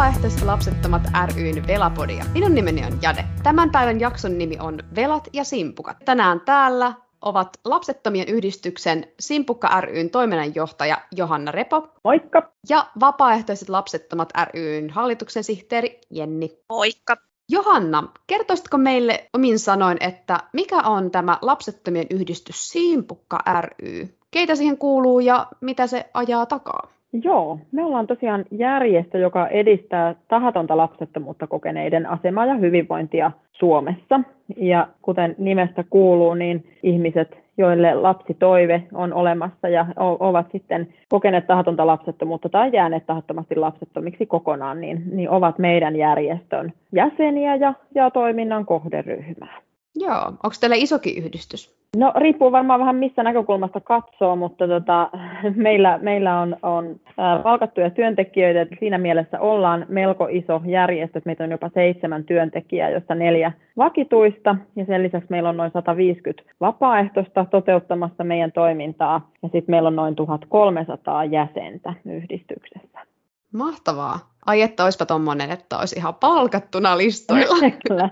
Vapaaehtoiset lapsettomat ryn Velapodia. Minun nimeni on Jade. Tämän päivän jakson nimi on Velat ja Simpukat. Tänään täällä ovat Lapsettomien yhdistyksen Simpukka ryn toiminnanjohtaja Johanna Repo. Moikka. Ja Vapaaehtoiset lapsettomat ryn hallituksen sihteeri Jenni. Moikka. Johanna, kertoisitko meille omin sanoin, että mikä on tämä Lapsettomien yhdistys Simpukka ry? Keitä siihen kuuluu ja mitä se ajaa takaa? Joo, me ollaan tosiaan järjestö, joka edistää tahatonta lapsettomuutta kokeneiden asemaa ja hyvinvointia Suomessa. Ja kuten nimestä kuuluu, niin ihmiset, joille lapsitoive on olemassa ja ovat sitten kokeneet tahatonta lapsettomuutta tai jääneet tahattomasti lapsettomiksi kokonaan, niin, niin ovat meidän järjestön jäseniä ja, ja toiminnan kohderyhmää. Joo, onko teillä isokin yhdistys? No riippuu varmaan vähän missä näkökulmasta katsoo, mutta tota, meillä, meillä on, on palkattuja työntekijöitä, että siinä mielessä ollaan melko iso järjestö, että meitä on jopa seitsemän työntekijää, joista neljä vakituista, ja sen lisäksi meillä on noin 150 vapaaehtoista toteuttamassa meidän toimintaa, ja sitten meillä on noin 1300 jäsentä yhdistyksessä. Mahtavaa. Ai että olisipa tuommoinen, että olisi ihan palkattuna listoilla. kyllä,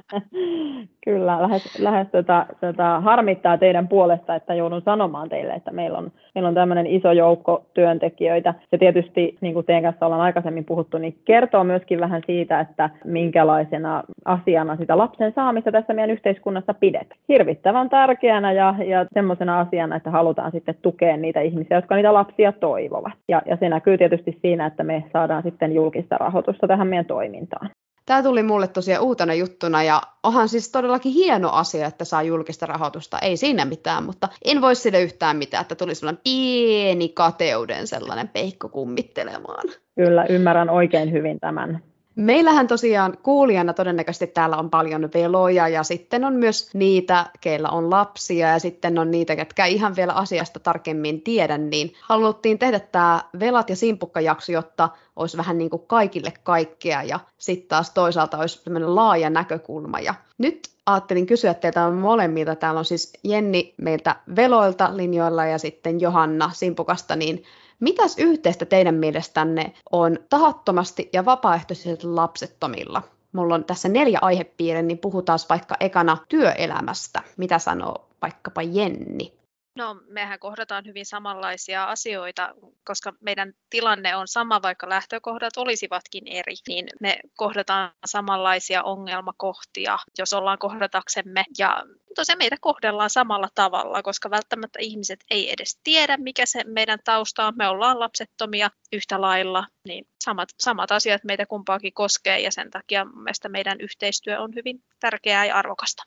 kyllä. lähes, lähes tota, tota, harmittaa teidän puolesta, että joudun sanomaan teille, että meillä on, meillä on tämmöinen iso joukko työntekijöitä. Ja tietysti, niin kuin teidän kanssa ollaan aikaisemmin puhuttu, niin kertoo myöskin vähän siitä, että minkälaisena asiana sitä lapsen saamista tässä meidän yhteiskunnassa pidetään. Hirvittävän tärkeänä ja, ja semmoisena asiana, että halutaan sitten tukea niitä ihmisiä, jotka niitä lapsia toivovat. Ja, ja se näkyy tietysti siinä, että me saadaan sitten julkista rahoitusta tähän meidän toimintaan. Tämä tuli mulle tosiaan uutena juttuna ja onhan siis todellakin hieno asia, että saa julkista rahoitusta. Ei siinä mitään, mutta en voi sille yhtään mitään, että tuli sellainen pieni kateuden sellainen peikko kummittelemaan. Kyllä, ymmärrän oikein hyvin tämän. Meillähän tosiaan kuulijana todennäköisesti täällä on paljon veloja ja sitten on myös niitä, keillä on lapsia ja sitten on niitä, ketkä ihan vielä asiasta tarkemmin tiedä, niin haluttiin tehdä tämä velat ja simpukkajakso, jotta olisi vähän niin kuin kaikille kaikkea ja sitten taas toisaalta olisi tämmöinen laaja näkökulma. Ja nyt ajattelin kysyä teiltä molemmilta. Täällä on siis Jenni meiltä veloilta linjoilla ja sitten Johanna Simpukasta, niin Mitäs yhteistä teidän mielestänne on tahattomasti ja vapaaehtoisesti lapsettomilla? Mulla on tässä neljä aihepiiriä, niin puhutaan vaikka ekana työelämästä. Mitä sanoo vaikkapa Jenni? No, mehän kohdataan hyvin samanlaisia asioita, koska meidän tilanne on sama, vaikka lähtökohdat olisivatkin eri, niin me kohdataan samanlaisia ongelmakohtia, jos ollaan kohdataksemme. Ja tosiaan meitä kohdellaan samalla tavalla, koska välttämättä ihmiset ei edes tiedä, mikä se meidän tausta on. Me ollaan lapsettomia yhtä lailla, niin samat, samat asiat meitä kumpaakin koskee ja sen takia mielestäni meidän yhteistyö on hyvin tärkeää ja arvokasta.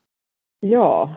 Joo,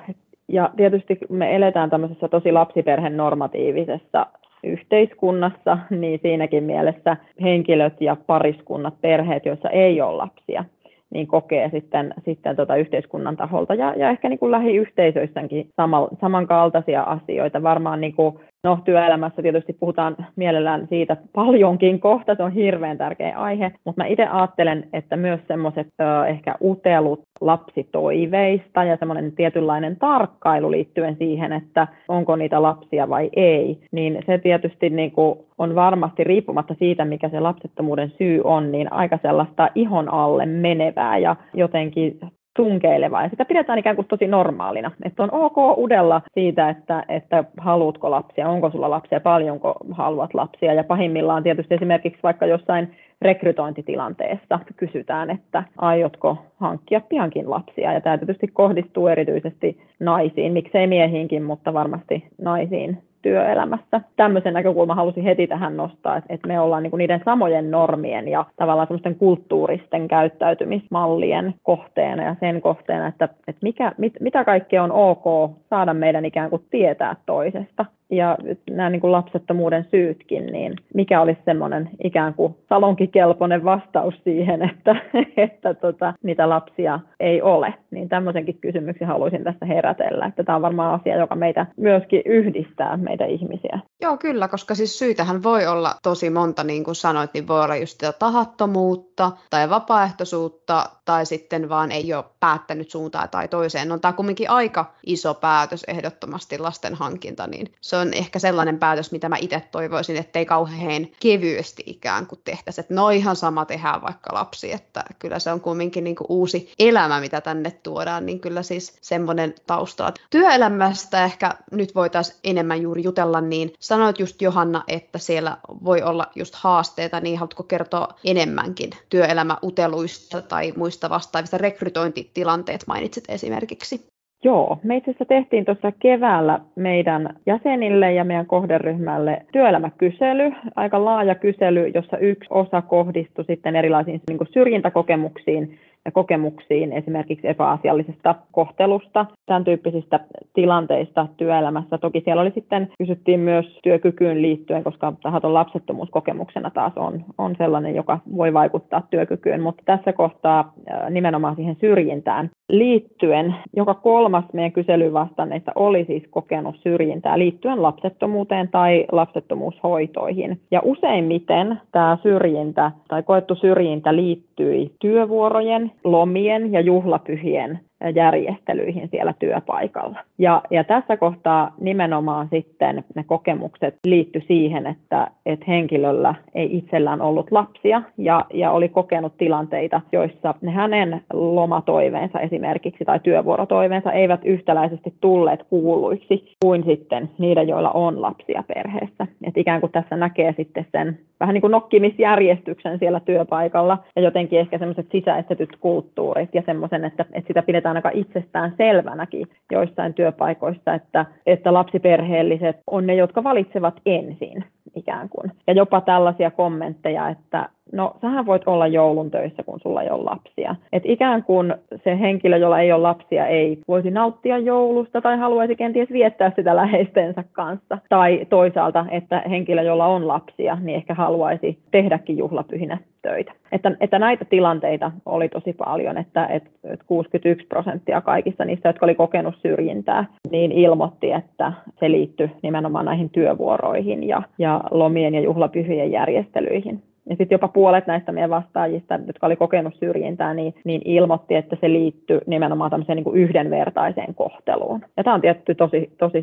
ja tietysti me eletään tämmöisessä tosi lapsiperhen normatiivisessa yhteiskunnassa, niin siinäkin mielessä henkilöt ja pariskunnat, perheet, joissa ei ole lapsia, niin kokee sitten, sitten tota yhteiskunnan taholta ja, ja ehkä niin kuin lähiyhteisöissäkin sama, samankaltaisia asioita. Varmaan niin kuin No työelämässä tietysti puhutaan mielellään siitä paljonkin kohta, se on hirveän tärkeä aihe, mutta mä itse ajattelen, että myös semmoiset ehkä utelut lapsitoiveista ja semmoinen tietynlainen tarkkailu liittyen siihen, että onko niitä lapsia vai ei, niin se tietysti niin kuin on varmasti riippumatta siitä, mikä se lapsettomuuden syy on, niin aika sellaista ihon alle menevää ja jotenkin tunkeileva ja sitä pidetään ikään kuin tosi normaalina. Että on ok udella siitä, että, että haluatko lapsia, onko sulla lapsia, paljonko haluat lapsia. Ja pahimmillaan tietysti esimerkiksi vaikka jossain rekrytointitilanteessa kysytään, että aiotko hankkia piankin lapsia. Ja tämä tietysti kohdistuu erityisesti naisiin, miksei miehiinkin, mutta varmasti naisiin työelämässä. Tämmöisen näkökulman halusin heti tähän nostaa, että me ollaan niinku niiden samojen normien ja tavallaan semmoisten kulttuuristen käyttäytymismallien kohteena ja sen kohteena, että, että mikä, mit, mitä kaikkea on ok saada meidän ikään kuin tietää toisesta ja nämä niin kuin lapsettomuuden syytkin, niin mikä olisi semmoinen ikään kuin salonkikelpoinen vastaus siihen, että, että tota, niitä lapsia ei ole. Niin tämmöisenkin kysymyksen haluaisin tässä herätellä, että tämä on varmaan asia, joka meitä myöskin yhdistää, meitä ihmisiä. Joo, kyllä, koska siis syytähän voi olla tosi monta, niin kuin sanoit, niin voi olla just sitä tahattomuutta tai vapaaehtoisuutta tai sitten vaan ei ole päättänyt suuntaan tai toiseen. No tämä on kumminkin aika iso päätös ehdottomasti lasten hankinta, niin se se on ehkä sellainen päätös, mitä mä itse toivoisin, että ei kauhean kevyesti ikään kuin tehtäisi. Että no ihan sama tehdään vaikka lapsi, että kyllä se on kumminkin niin kuin uusi elämä, mitä tänne tuodaan, niin kyllä siis semmoinen taustalla. Työelämästä ehkä nyt voitaisiin enemmän juuri jutella, niin sanoit just Johanna, että siellä voi olla just haasteita, niin haluatko kertoa enemmänkin työelämäuteluista tai muista vastaavista rekrytointitilanteet mainitsit esimerkiksi? Joo, me itse asiassa tehtiin tuossa keväällä meidän jäsenille ja meidän kohderyhmälle työelämäkysely, aika laaja kysely, jossa yksi osa kohdistui sitten erilaisiin niin syrjintäkokemuksiin ja kokemuksiin esimerkiksi epäasiallisesta kohtelusta, tämän tyyppisistä tilanteista työelämässä. Toki siellä oli sitten, kysyttiin myös työkykyyn liittyen, koska tahaton lapsettomuuskokemuksena taas on, on sellainen, joka voi vaikuttaa työkykyyn, mutta tässä kohtaa nimenomaan siihen syrjintään liittyen, joka kolmas meidän kyselyyn vastanneista oli siis kokenut syrjintää liittyen lapsettomuuteen tai lapsettomuushoitoihin. Ja useimmiten tämä syrjintä tai koettu syrjintä liittyi työvuorojen, lomien ja juhlapyhien järjestelyihin siellä työpaikalla. Ja, ja tässä kohtaa nimenomaan sitten ne kokemukset liitty siihen, että, että henkilöllä ei itsellään ollut lapsia ja, ja oli kokenut tilanteita, joissa ne hänen lomatoiveensa esimerkiksi tai työvuorotoiveensa eivät yhtäläisesti tulleet kuuluiksi kuin sitten niiden, joilla on lapsia perheessä. Et ikään kuin tässä näkee sitten sen vähän niin kuin nokkimisjärjestyksen siellä työpaikalla ja jotenkin ehkä semmoiset sisäistetyt kulttuurit ja semmoisen, että, että sitä pidetään aika itsestään selvänäkin joissain työpaikoissa, että, että lapsiperheelliset on ne, jotka valitsevat ensin ikään kuin. Ja jopa tällaisia kommentteja, että no sähän voit olla joulun töissä, kun sulla ei ole lapsia. Että ikään kuin se henkilö, jolla ei ole lapsia, ei voisi nauttia joulusta tai haluaisi kenties viettää sitä läheistensä kanssa. Tai toisaalta, että henkilö, jolla on lapsia, niin ehkä haluaisi tehdäkin juhlapyhinä töitä. Että, että näitä tilanteita oli tosi paljon, että, että 61 prosenttia kaikista niistä, jotka oli kokenut syrjintää, niin ilmoitti, että se liittyi nimenomaan näihin työvuoroihin ja, ja lomien ja juhlapyhien järjestelyihin. Ja sitten jopa puolet näistä meidän vastaajista, jotka oli kokenut syrjintää, niin, niin ilmoitti, että se liittyy nimenomaan tämmöiseen niin yhdenvertaiseen kohteluun. Ja tämä on tietty tosi, tosi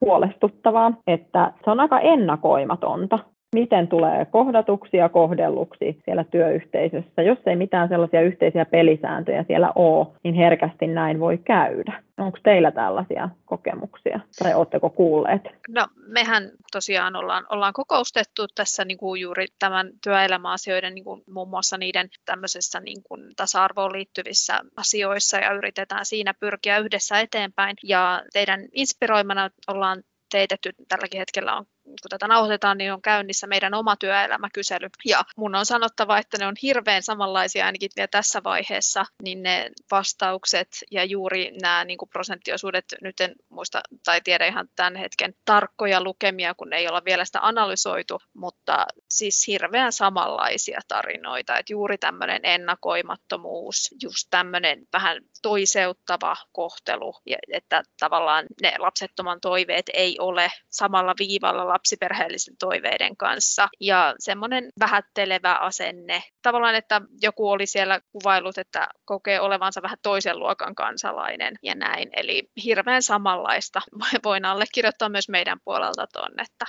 huolestuttavaa, että se on aika ennakoimatonta miten tulee kohdatuksi ja kohdelluksi siellä työyhteisössä. Jos ei mitään sellaisia yhteisiä pelisääntöjä siellä ole, niin herkästi näin voi käydä. Onko teillä tällaisia kokemuksia tai oletteko kuulleet? No mehän tosiaan ollaan, ollaan kokoustettu tässä niin kuin juuri tämän työelämäasioiden niin kuin muun muassa niiden tämmöisessä niin kuin tasa-arvoon liittyvissä asioissa ja yritetään siinä pyrkiä yhdessä eteenpäin. Ja teidän inspiroimana ollaan teetetty, tälläkin hetkellä on kun tätä nauhoitetaan, niin on käynnissä meidän oma työelämäkysely. Ja mun on sanottava, että ne on hirveän samanlaisia ainakin vielä tässä vaiheessa, niin ne vastaukset ja juuri nämä niin kuin prosenttiosuudet, nyt en muista tai tiedä ihan tämän hetken tarkkoja lukemia, kun ei olla vielä sitä analysoitu, mutta siis hirveän samanlaisia tarinoita, että juuri tämmöinen ennakoimattomuus, just tämmöinen vähän toiseuttava kohtelu, että tavallaan ne lapsettoman toiveet ei ole samalla viivalla lapsiperheellisten toiveiden kanssa ja semmoinen vähättelevä asenne. Tavallaan, että joku oli siellä kuvailut, että kokee olevansa vähän toisen luokan kansalainen ja näin. Eli hirveän samanlaista voin allekirjoittaa myös meidän puolelta tuonne, että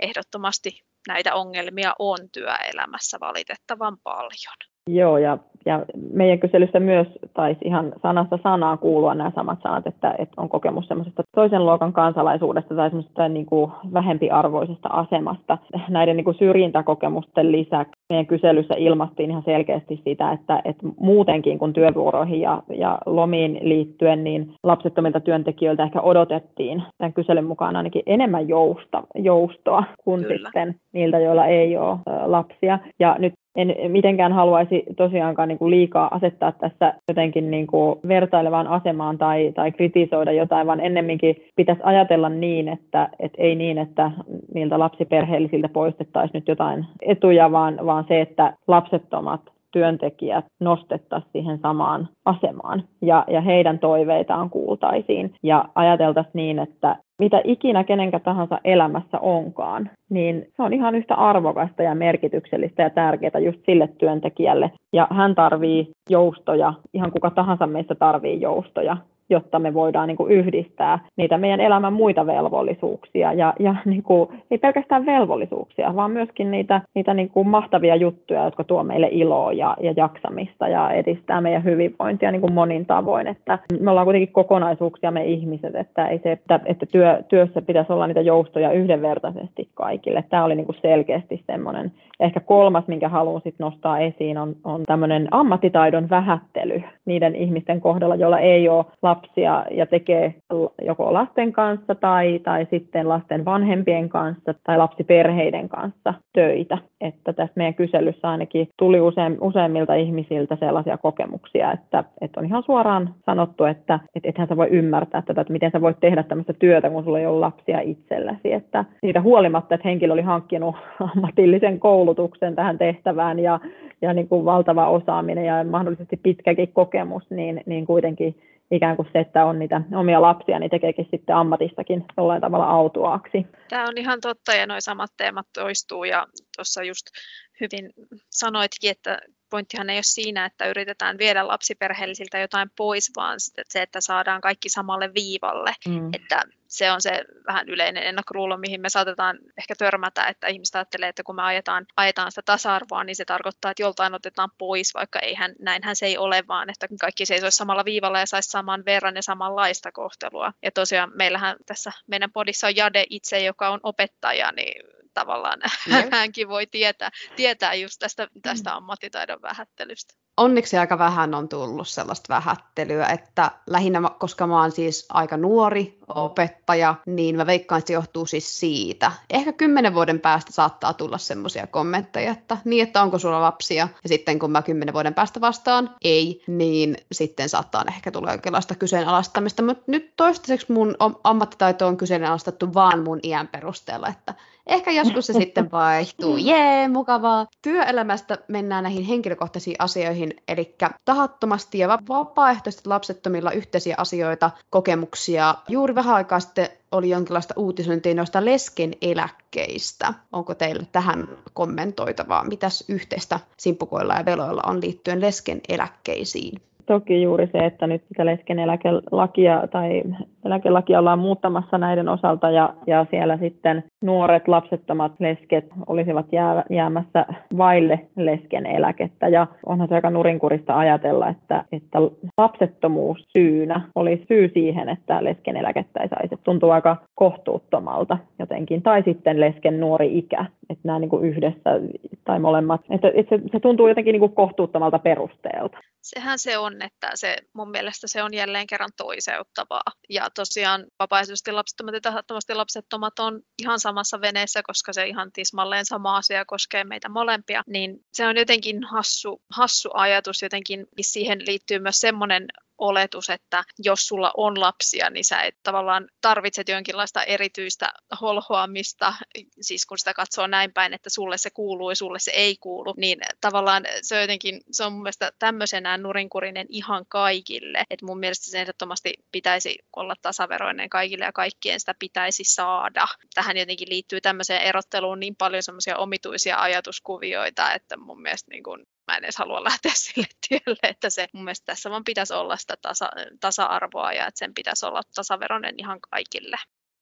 ehdottomasti näitä ongelmia on työelämässä valitettavan paljon. Joo, ja, ja meidän kyselyssä myös taisi ihan sanasta sanaan kuulua nämä samat sanat, että, että on kokemus semmoisesta toisen luokan kansalaisuudesta tai semmoisesta niin kuin vähempiarvoisesta asemasta. Näiden niin kuin syrjintäkokemusten lisäksi meidän kyselyssä ilmastiin ihan selkeästi sitä, että, että muutenkin kuin työvuoroihin ja, ja lomiin liittyen, niin lapsettomilta työntekijöiltä ehkä odotettiin tämän kyselyn mukaan ainakin enemmän jousta, joustoa kuin Kyllä. sitten niiltä, joilla ei ole lapsia. Ja nyt en mitenkään haluaisi tosiaankaan niin kuin liikaa asettaa tässä jotenkin niin kuin vertailevaan asemaan tai, tai kritisoida jotain, vaan ennemminkin pitäisi ajatella niin, että, että ei niin, että niiltä lapsiperheellisiltä poistettaisiin nyt jotain etuja, vaan, vaan se, että lapsettomat työntekijät nostettaisiin siihen samaan asemaan ja, ja heidän toiveitaan kuultaisiin. Ja ajateltaisiin niin, että mitä ikinä kenenkä tahansa elämässä onkaan, niin se on ihan yhtä arvokasta ja merkityksellistä ja tärkeää just sille työntekijälle. Ja hän tarvii joustoja, ihan kuka tahansa meistä tarvii joustoja jotta me voidaan niin kuin yhdistää niitä meidän elämän muita velvollisuuksia ja, ja niin kuin, ei pelkästään velvollisuuksia, vaan myöskin niitä, niitä niin kuin mahtavia juttuja, jotka tuo meille iloa ja, ja jaksamista ja edistää meidän hyvinvointia niin kuin monin tavoin. Että me ollaan kuitenkin kokonaisuuksia me ihmiset, että, ei se, että, että työ, työssä pitäisi olla niitä joustoja yhdenvertaisesti kaikille. Tämä oli niin kuin selkeästi semmoinen. Ehkä kolmas, minkä haluan sit nostaa esiin, on, on tämmöinen ammattitaidon vähättely niiden ihmisten kohdalla, joilla ei ole lapsia ja tekee joko lasten kanssa tai, tai sitten lasten vanhempien kanssa tai lapsiperheiden kanssa töitä. Että tässä meidän kyselyssä ainakin tuli usein, useimmilta ihmisiltä sellaisia kokemuksia, että, että on ihan suoraan sanottu, että et, ethän sä voi ymmärtää tätä, että miten sä voit tehdä tämmöistä työtä, kun sulla ei ole lapsia itselläsi. Että siitä huolimatta, että henkilö oli hankkinut ammatillisen koulutuksen tähän tehtävään ja, ja niin kuin valtava osaaminen ja mahdollisesti pitkäkin kokemus, niin, niin kuitenkin ikään kuin se, että on niitä omia lapsia, niin tekeekin sitten ammatistakin jollain tavalla autuaaksi. Tämä on ihan totta ja nuo samat teemat toistuu ja tuossa just hyvin sanoitkin, että pointtihan ei ole siinä, että yritetään viedä lapsiperheellisiltä jotain pois, vaan se, että saadaan kaikki samalle viivalle. Mm. Että se on se vähän yleinen ennakkoluulo, mihin me saatetaan ehkä törmätä, että ihmiset ajattelee, että kun me ajetaan, ajetaan sitä tasa-arvoa, niin se tarkoittaa, että joltain otetaan pois, vaikka eihän, näinhän se ei ole, vaan että kaikki seisoisi samalla viivalla ja saisi saman verran ja samanlaista kohtelua. Ja tosiaan meillähän tässä meidän podissa on Jade itse, joka on opettaja, niin tavallaan yep. hänkin voi tietää, tietää just tästä, tästä mm. ammattitaidon vähättelystä. Onneksi aika vähän on tullut sellaista vähättelyä, että lähinnä, koska mä oon siis aika nuori opettaja, niin mä veikkaan, että se johtuu siis siitä. Ehkä kymmenen vuoden päästä saattaa tulla semmoisia kommentteja, että niin, että onko sulla lapsia, ja sitten kun mä kymmenen vuoden päästä vastaan ei, niin sitten saattaa ehkä tulla jonkinlaista kyseenalaistamista, mutta nyt toistaiseksi mun ammattitaito on kyseenalaistettu vaan mun iän perusteella, että Ehkä joskus se sitten vaihtuu. Jee, mukavaa. Työelämästä mennään näihin henkilökohtaisiin asioihin, eli tahattomasti ja vapaaehtoisesti lapsettomilla yhteisiä asioita, kokemuksia. Juuri vähän aikaa sitten oli jonkinlaista uutisointia noista lesken eläkkeistä. Onko teillä tähän kommentoitavaa? Mitäs yhteistä simpukoilla ja veloilla on liittyen lesken eläkkeisiin? Toki juuri se, että nyt sitä lesken eläkelakia tai eläkelakia ollaan muuttamassa näiden osalta ja, ja siellä sitten nuoret lapsettomat lesket olisivat jää, jäämässä vaille lesken eläkettä. Ja onhan se aika nurinkurista ajatella, että, että lapsettomuus syynä olisi syy siihen, että lesken eläkettä ei saisi. Tuntuu aika kohtuuttomalta jotenkin. Tai sitten lesken nuori ikä, että nämä niin kuin yhdessä tai molemmat. Että, että se, se tuntuu jotenkin niin kuin kohtuuttomalta perusteelta sehän se on, että se mun mielestä se on jälleen kerran toiseuttavaa. Ja tosiaan vapaaehtoisesti lapsettomat ja tahattomasti lapsettomat on ihan samassa veneessä, koska se ihan tismalleen sama asia koskee meitä molempia. Niin se on jotenkin hassu, hassu ajatus, jotenkin siihen liittyy myös semmoinen oletus, että jos sulla on lapsia, niin sä et tavallaan tarvitset jonkinlaista erityistä holhoamista, siis kun sitä katsoo näin päin, että sulle se kuuluu ja sulle se ei kuulu, niin tavallaan se jotenkin, se on mun mielestä tämmöisenään nurinkurinen ihan kaikille, että mun mielestä se ehdottomasti pitäisi olla tasaveroinen kaikille ja kaikkien sitä pitäisi saada. Tähän jotenkin liittyy tämmöiseen erotteluun niin paljon semmoisia omituisia ajatuskuvioita, että mun mielestä niin kuin mä en edes halua lähteä sille tielle, että se mun mielestä tässä vaan pitäisi olla sitä tasa, tasa-arvoa ja että sen pitäisi olla tasaveroinen ihan kaikille.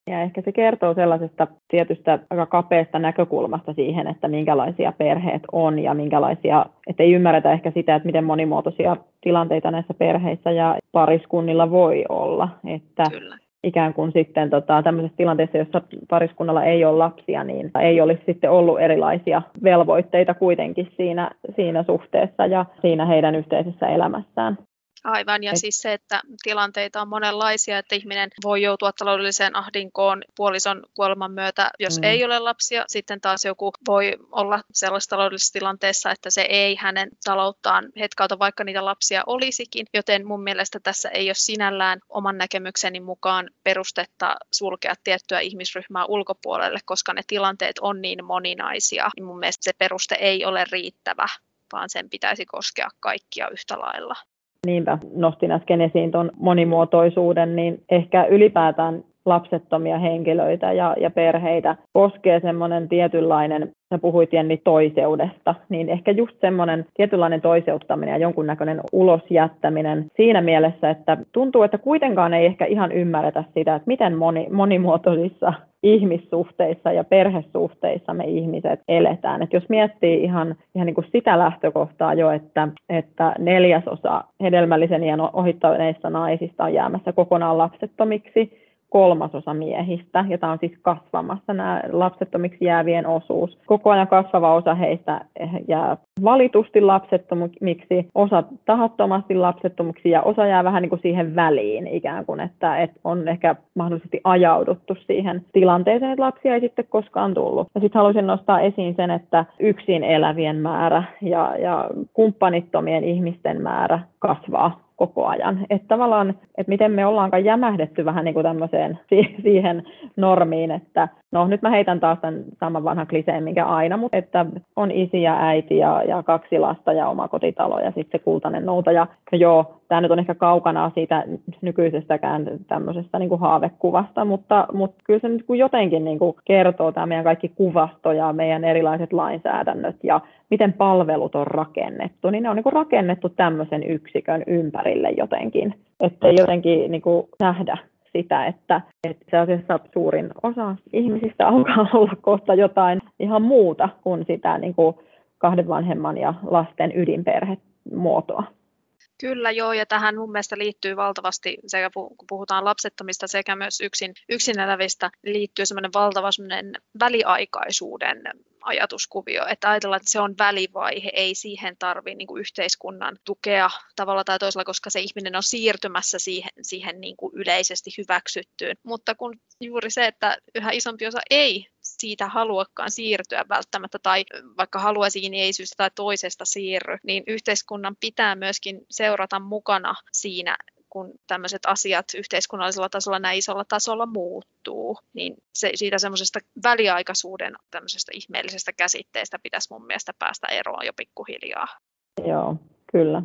Ja ehkä se kertoo sellaisesta tietystä aika kapeasta näkökulmasta siihen, että minkälaisia perheet on ja minkälaisia, että ei ymmärretä ehkä sitä, että miten monimuotoisia tilanteita näissä perheissä ja pariskunnilla voi olla. Että Kyllä ikään kuin sitten tota, tämmöisessä tilanteessa, jossa pariskunnalla ei ole lapsia, niin ei olisi sitten ollut erilaisia velvoitteita kuitenkin siinä, siinä suhteessa ja siinä heidän yhteisessä elämässään. Aivan, ja Et... siis se, että tilanteita on monenlaisia, että ihminen voi joutua taloudelliseen ahdinkoon puolison kuoleman myötä, jos mm. ei ole lapsia. Sitten taas joku voi olla sellaisessa taloudellisessa tilanteessa, että se ei hänen talouttaan hetkauta, vaikka niitä lapsia olisikin. Joten mun mielestä tässä ei ole sinällään oman näkemykseni mukaan perustetta sulkea tiettyä ihmisryhmää ulkopuolelle, koska ne tilanteet on niin moninaisia. Niin mun mielestä se peruste ei ole riittävä vaan sen pitäisi koskea kaikkia yhtä lailla. Niinpä nostin äsken esiin tuon monimuotoisuuden, niin ehkä ylipäätään lapsettomia henkilöitä ja, ja perheitä koskee semmoinen tietynlainen sä puhuit Jenni toiseudesta, niin ehkä just semmoinen tietynlainen toiseuttaminen ja jonkunnäköinen ulosjättäminen siinä mielessä, että tuntuu, että kuitenkaan ei ehkä ihan ymmärretä sitä, että miten moni, monimuotoisissa ihmissuhteissa ja perhesuhteissa me ihmiset eletään. Et jos miettii ihan, ihan niin kuin sitä lähtökohtaa jo, että, että neljäsosa hedelmällisen iän ohittaneista naisista on jäämässä kokonaan lapsettomiksi, kolmasosa miehistä, ja tämä on siis kasvamassa nämä lapsettomiksi jäävien osuus. Koko ajan kasvava osa heistä jää valitusti lapsettomiksi, osa tahattomasti lapsettomiksi, ja osa jää vähän niin kuin siihen väliin ikään kuin, että, että on ehkä mahdollisesti ajauduttu siihen tilanteeseen, että lapsia ei sitten koskaan tullut. Ja sitten haluaisin nostaa esiin sen, että yksin elävien määrä ja, ja kumppanittomien ihmisten määrä kasvaa koko ajan. Että tavallaan, että miten me ollaankaan jämähdetty vähän niin kuin tämmöiseen siihen normiin, että no nyt mä heitän taas tämän saman vanhan kliseen, minkä aina, mutta että on isi ja äiti ja, ja kaksi lasta ja oma kotitalo ja sitten se kultainen nouta. Ja joo, tämä nyt on ehkä kaukana siitä nykyisestäkään tämmöisestä niin kuin haavekuvasta, mutta, mutta kyllä se nyt jotenkin niin kuin kertoo tämä meidän kaikki kuvasto ja meidän erilaiset lainsäädännöt ja miten palvelut on rakennettu, niin ne on niin kuin rakennettu tämmöisen yksikön ympärille jotenkin, että jotenkin niin kuin nähdä sitä, että, että se asiassa suurin osa ihmisistä alkaa olla kohta jotain ihan muuta kuin sitä niin kuin kahden vanhemman ja lasten ydinperhemuotoa. Kyllä joo, ja tähän mun mielestä liittyy valtavasti, sekä kun puhutaan lapsettomista sekä myös yksin, yksin elävistä, liittyy semmoinen valtava semmoinen väliaikaisuuden ajatuskuvio, että ajatellaan, että se on välivaihe, ei siihen tarvi niin yhteiskunnan tukea tavalla tai toisella, koska se ihminen on siirtymässä siihen, siihen niin kuin yleisesti hyväksyttyyn. Mutta kun juuri se, että yhä isompi osa ei siitä haluakaan siirtyä välttämättä tai vaikka haluaisikin, niin ei syystä tai toisesta siirry, niin yhteiskunnan pitää myöskin seurata mukana siinä kun tämmöiset asiat yhteiskunnallisella tasolla näin isolla tasolla muuttuu, niin se, siitä semmoisesta väliaikaisuuden tämmöisestä ihmeellisestä käsitteestä pitäisi mun mielestä päästä eroon jo pikkuhiljaa. Joo, kyllä.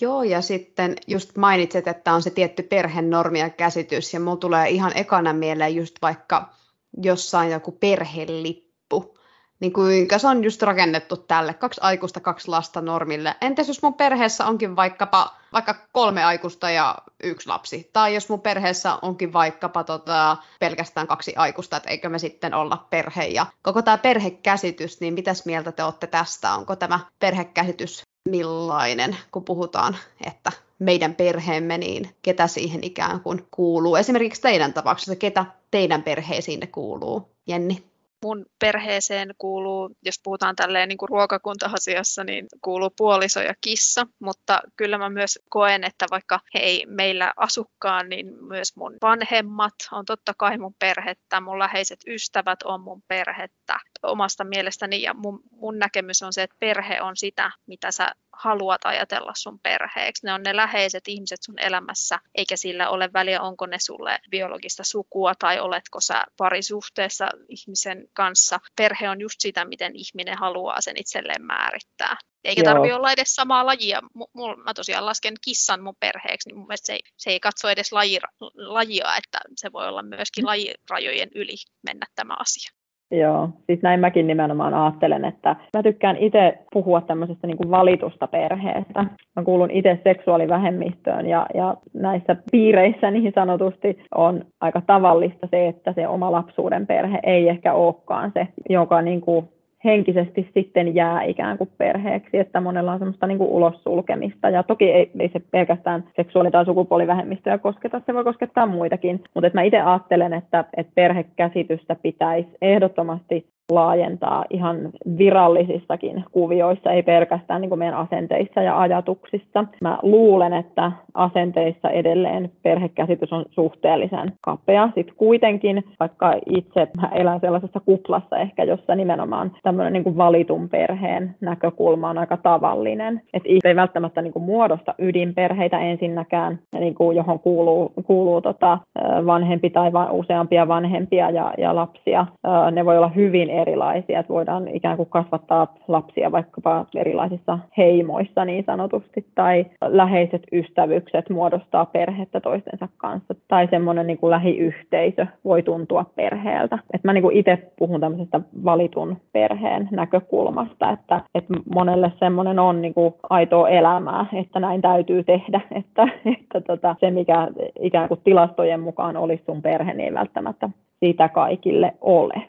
Joo, ja sitten just mainitset, että on se tietty perhenormi ja käsitys, ja mulla tulee ihan ekana mieleen just vaikka jossain joku perhelippu, niin kuinka se on just rakennettu tälle, kaksi aikuista, kaksi lasta normille. Entäs jos mun perheessä onkin vaikkapa vaikka kolme aikuista ja yksi lapsi, tai jos mun perheessä onkin vaikkapa tota, pelkästään kaksi aikuista, että eikö me sitten olla perhe. Ja koko tämä perhekäsitys, niin mitäs mieltä te olette tästä? Onko tämä perhekäsitys millainen, kun puhutaan, että meidän perheemme, niin ketä siihen ikään kuin kuuluu? Esimerkiksi teidän tapauksessa, ketä teidän perheisiin kuuluu? Jenni? mun perheeseen kuuluu, jos puhutaan tälleen niin kuin ruokakunta-asiassa, niin kuuluu puoliso ja kissa, mutta kyllä mä myös koen, että vaikka he ei meillä asukkaan, niin myös mun vanhemmat on totta kai mun perhettä, mun läheiset ystävät on mun perhettä omasta mielestäni ja mun, mun näkemys on se, että perhe on sitä, mitä sä haluat ajatella sun perheeksi. Ne on ne läheiset ihmiset sun elämässä, eikä sillä ole väliä, onko ne sulle biologista sukua tai oletko sä parisuhteessa ihmisen kanssa. Perhe on just sitä, miten ihminen haluaa sen itselleen määrittää. Eikä Joo. tarvi olla edes samaa lajia. Mul, mä tosiaan lasken kissan mun perheeksi, niin mun mielestä se ei, se ei katso edes lajira, lajia, että se voi olla myöskin mm. lajirajojen yli mennä tämä asia. Joo, siis näin mäkin nimenomaan ajattelen, että mä tykkään itse puhua tämmöisestä niin kuin valitusta perheestä. Mä kuulun itse seksuaalivähemmistöön ja, ja näissä piireissä niin sanotusti on aika tavallista se, että se oma lapsuuden perhe ei ehkä olekaan se, joka niin kuin henkisesti sitten jää ikään kuin perheeksi, että monella on semmoista niin kuin ulos sulkemista. Ja toki ei, ei se pelkästään seksuaali- tai sukupuolivähemmistöjä kosketa, se voi koskettaa muitakin. Mutta mä itse ajattelen, että, että perhekäsitystä pitäisi ehdottomasti laajentaa ihan virallisissakin kuvioissa, ei pelkästään niin kuin meidän asenteissa ja ajatuksissa. Mä luulen, että asenteissa edelleen perhekäsitys on suhteellisen kapea. Sitten kuitenkin, vaikka itse mä elän sellaisessa kuplassa ehkä, jossa nimenomaan tämmöinen niin kuin valitun perheen näkökulma on aika tavallinen. Että ihmiset ei välttämättä niin kuin muodosta ydinperheitä ensinnäkään, niin kuin johon kuuluu, kuuluu tota vanhempi tai useampia vanhempia ja, ja lapsia. Ne voi olla hyvin erilaisia, että voidaan ikään kuin kasvattaa lapsia vaikkapa erilaisissa heimoissa niin sanotusti, tai läheiset ystävykset muodostaa perhettä toistensa kanssa, tai semmoinen niin kuin lähiyhteisö voi tuntua perheeltä. Et mä niin kuin itse puhun tämmöisestä valitun perheen näkökulmasta, että, että monelle semmoinen on niin kuin aitoa elämää, että näin täytyy tehdä, että, että tota, se mikä ikään kuin tilastojen mukaan olisi sun perhe, niin ei välttämättä sitä kaikille ole.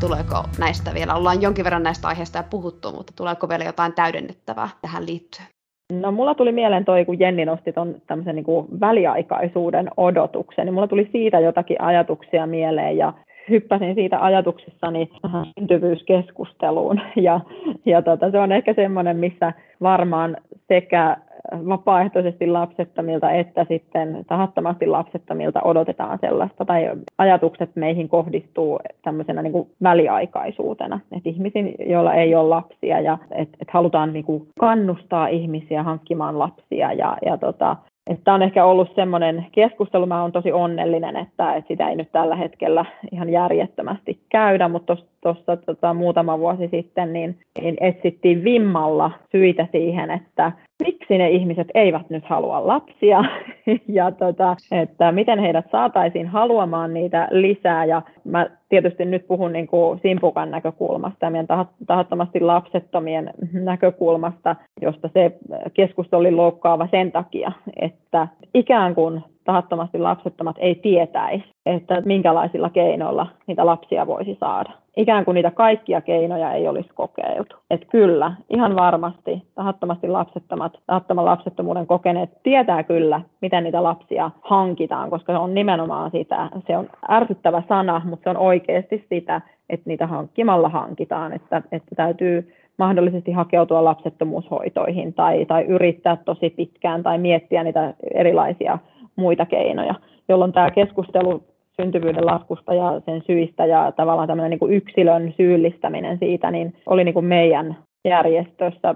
Tuleeko näistä vielä, ollaan jonkin verran näistä aiheista ja puhuttu, mutta tuleeko vielä jotain täydennettävää tähän liittyen? No mulla tuli mieleen toi, kun Jenni nosti tuon tämmöisen niin kuin väliaikaisuuden odotuksen, niin mulla tuli siitä jotakin ajatuksia mieleen ja hyppäsin siitä ajatuksissani tähän syntyvyyskeskusteluun. Ja, ja tota, se on ehkä semmoinen, missä varmaan sekä vapaaehtoisesti lapsettomilta että sitten tahattomasti lapsettomilta odotetaan sellaista, tai ajatukset meihin kohdistuu tämmöisenä niin kuin väliaikaisuutena, että ihmisiin, joilla ei ole lapsia, ja että et halutaan niin kuin kannustaa ihmisiä hankkimaan lapsia, ja, ja tota, Tämä on ehkä ollut semmoinen keskustelu, mä olen tosi onnellinen, että, että sitä ei nyt tällä hetkellä ihan järjettömästi käydä, mutta tuossa tota, muutama vuosi sitten niin, niin etsittiin vimmalla syitä siihen, että miksi ne ihmiset eivät nyt halua lapsia ja tota, että miten heidät saataisiin haluamaan niitä lisää. Ja mä tietysti nyt puhun niin kuin Simpukan näkökulmasta ja meidän tahattomasti lapsettomien näkökulmasta, josta se keskustelu oli loukkaava sen takia, että ikään kuin tahattomasti lapsettomat ei tietäisi, että minkälaisilla keinoilla niitä lapsia voisi saada. Ikään kuin niitä kaikkia keinoja ei olisi kokeiltu. Että kyllä, ihan varmasti tahattomasti lapsettomat, tahattoman lapsettomuuden kokeneet tietää kyllä, miten niitä lapsia hankitaan, koska se on nimenomaan sitä, se on ärsyttävä sana, mutta se on oikeasti sitä, että niitä hankkimalla hankitaan, että, että täytyy mahdollisesti hakeutua lapsettomuushoitoihin tai, tai yrittää tosi pitkään tai miettiä niitä erilaisia muita keinoja, jolloin tämä keskustelu syntyvyyden laskusta ja sen syistä ja tavallaan tämmöinen niin kuin yksilön syyllistäminen siitä, niin oli niin kuin meidän järjestössä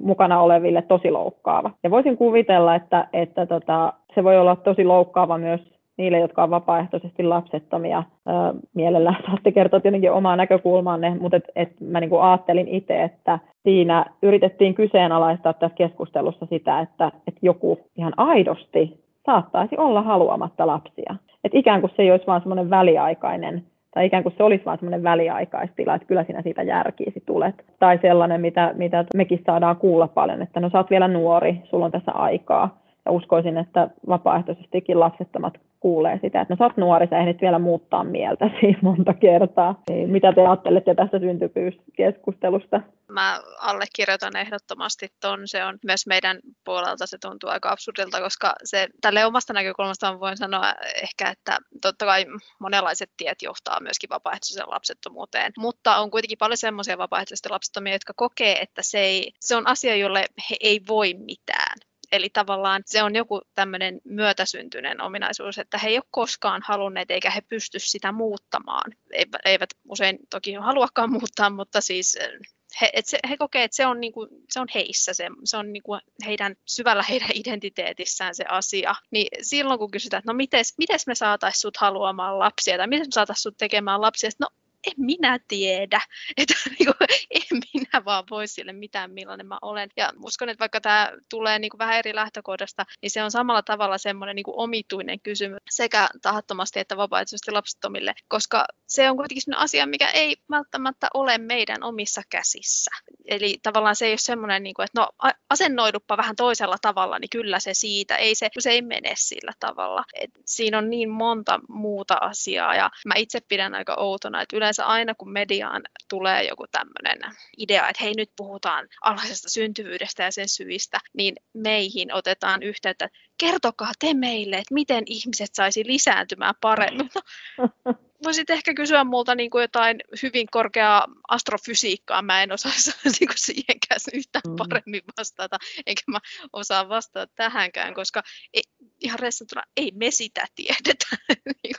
mukana oleville tosi loukkaava. Ja voisin kuvitella, että, että tota, se voi olla tosi loukkaava myös niille, jotka ovat vapaaehtoisesti lapsettomia. Öö, mielellään saatte kertoa tietenkin omaa näkökulmaanne, mutta et, et mä niin kuin ajattelin itse, että siinä yritettiin kyseenalaistaa tässä keskustelussa sitä, että, että joku ihan aidosti saattaisi olla haluamatta lapsia. Et ikään kuin se ei olisi vain semmoinen väliaikainen, tai ikään kuin se olisi vain semmoinen väliaikaistila, että kyllä sinä siitä järkiisi tulet. Tai sellainen, mitä, mitä mekin saadaan kuulla paljon, että no sä oot vielä nuori, sulla on tässä aikaa. Ja uskoisin, että vapaaehtoisestikin lapsettomat kuulee sitä, että no sä oot nuori, sä ehdit vielä muuttaa mieltäsi monta kertaa. Niin mitä te ajattelette tästä syntypyyskeskustelusta? Mä allekirjoitan ehdottomasti ton. Se on myös meidän puolelta se tuntuu aika absurdilta, koska se tälle omasta näkökulmasta voin sanoa ehkä, että totta kai monenlaiset tiet johtaa myöskin vapaaehtoiseen lapsettomuuteen, mutta on kuitenkin paljon semmoisia vapaaehtoisesti lapsettomia, jotka kokee, että se, ei, se on asia, jolle he ei voi mitään. Eli tavallaan se on joku tämmöinen myötäsyntyinen ominaisuus, että he ei ole koskaan halunneet eikä he pysty sitä muuttamaan. Eivät usein toki haluakaan muuttaa, mutta siis he, et se, he kokee, että se on, niinku, se on heissä, se, se on niinku heidän, syvällä heidän identiteetissään se asia. Niin silloin kun kysytään, että no miten me saataisiin sut haluamaan lapsia tai miten me saataisiin sut tekemään lapsia, no en minä tiedä, että niin kuin, en minä vaan voi sille mitään, millainen mä olen. Ja uskon, että vaikka tämä tulee niin kuin vähän eri lähtökohdasta, niin se on samalla tavalla semmoinen niin kuin omituinen kysymys sekä tahattomasti että vapaaehtoisesti lapsettomille, koska se on kuitenkin sellainen asia, mikä ei välttämättä ole meidän omissa käsissä. Eli tavallaan se ei ole semmoinen, niin kuin, että no asennoiduppa vähän toisella tavalla, niin kyllä se siitä, ei se, se ei mene sillä tavalla. Et siinä on niin monta muuta asiaa ja mä itse pidän aika outona, että yleensä aina kun mediaan tulee joku tämmöinen idea, että hei nyt puhutaan alhaisesta syntyvyydestä ja sen syistä, niin meihin otetaan yhteyttä, kertokaa te meille, että miten ihmiset saisi lisääntymään paremmin. No, voisit ehkä kysyä multa niin kuin jotain hyvin korkeaa astrofysiikkaa. Mä en osaisi niin kuin siihenkään yhtään mm. paremmin vastata, enkä mä osaa vastata tähänkään, koska ei, ihan ressattuna ei me sitä tiedetä. Niin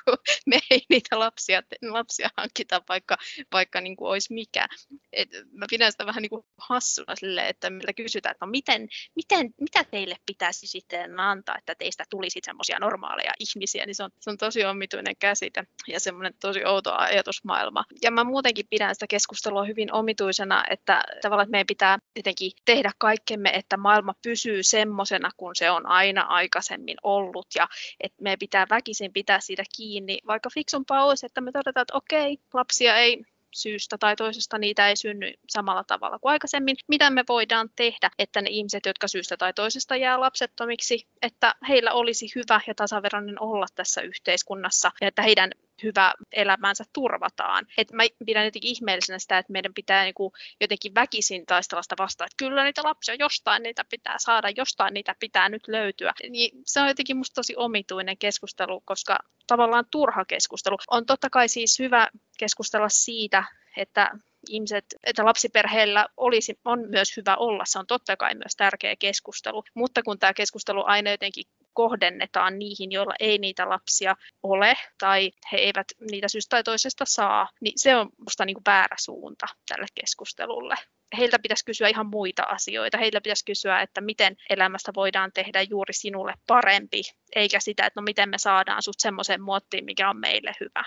me ei niitä lapsia, lapsia hankita, vaikka, vaikka niin kuin olisi mikä. Et mä pidän sitä vähän niin kuin hassuna sille, että meiltä kysytään, että no miten, miten, mitä teille pitäisi sitten antaa, että teistä tulisi semmoisia normaaleja ihmisiä, niin se on, se on tosi omituinen käsite ja semmoinen tosi outo ajatusmaailma. Ja mä muutenkin pidän sitä keskustelua hyvin omituisena, että tavallaan että meidän pitää tietenkin tehdä kaikkemme, että maailma pysyy semmoisena kuin se on aina aikaisemmin ollut ja että meidän pitää väkisin pitää siitä kiinni, vaikka fiksumpaa olisi, että me todetaan, että okei, lapsia ei syystä tai toisesta niitä ei synny samalla tavalla kuin aikaisemmin. Mitä me voidaan tehdä, että ne ihmiset, jotka syystä tai toisesta jää lapsettomiksi, että heillä olisi hyvä ja tasaveroinen olla tässä yhteiskunnassa ja että heidän hyvä elämänsä turvataan. Et mä pidän jotenkin ihmeellisenä sitä, että meidän pitää niinku jotenkin väkisin taistella sitä vastaan, että kyllä niitä lapsia jostain niitä pitää saada, jostain niitä pitää nyt löytyä. Niin se on jotenkin musta tosi omituinen keskustelu, koska tavallaan turha keskustelu. On totta kai siis hyvä keskustella siitä, että ihmiset, että lapsiperheillä olisi, on myös hyvä olla, se on totta kai myös tärkeä keskustelu, mutta kun tämä keskustelu aina jotenkin kohdennetaan niihin, joilla ei niitä lapsia ole tai he eivät niitä syystä tai toisesta saa, niin se on minusta niin väärä suunta tälle keskustelulle. Heiltä pitäisi kysyä ihan muita asioita. Heiltä pitäisi kysyä, että miten elämästä voidaan tehdä juuri sinulle parempi, eikä sitä, että no miten me saadaan sinut semmoiseen muottiin, mikä on meille hyvä.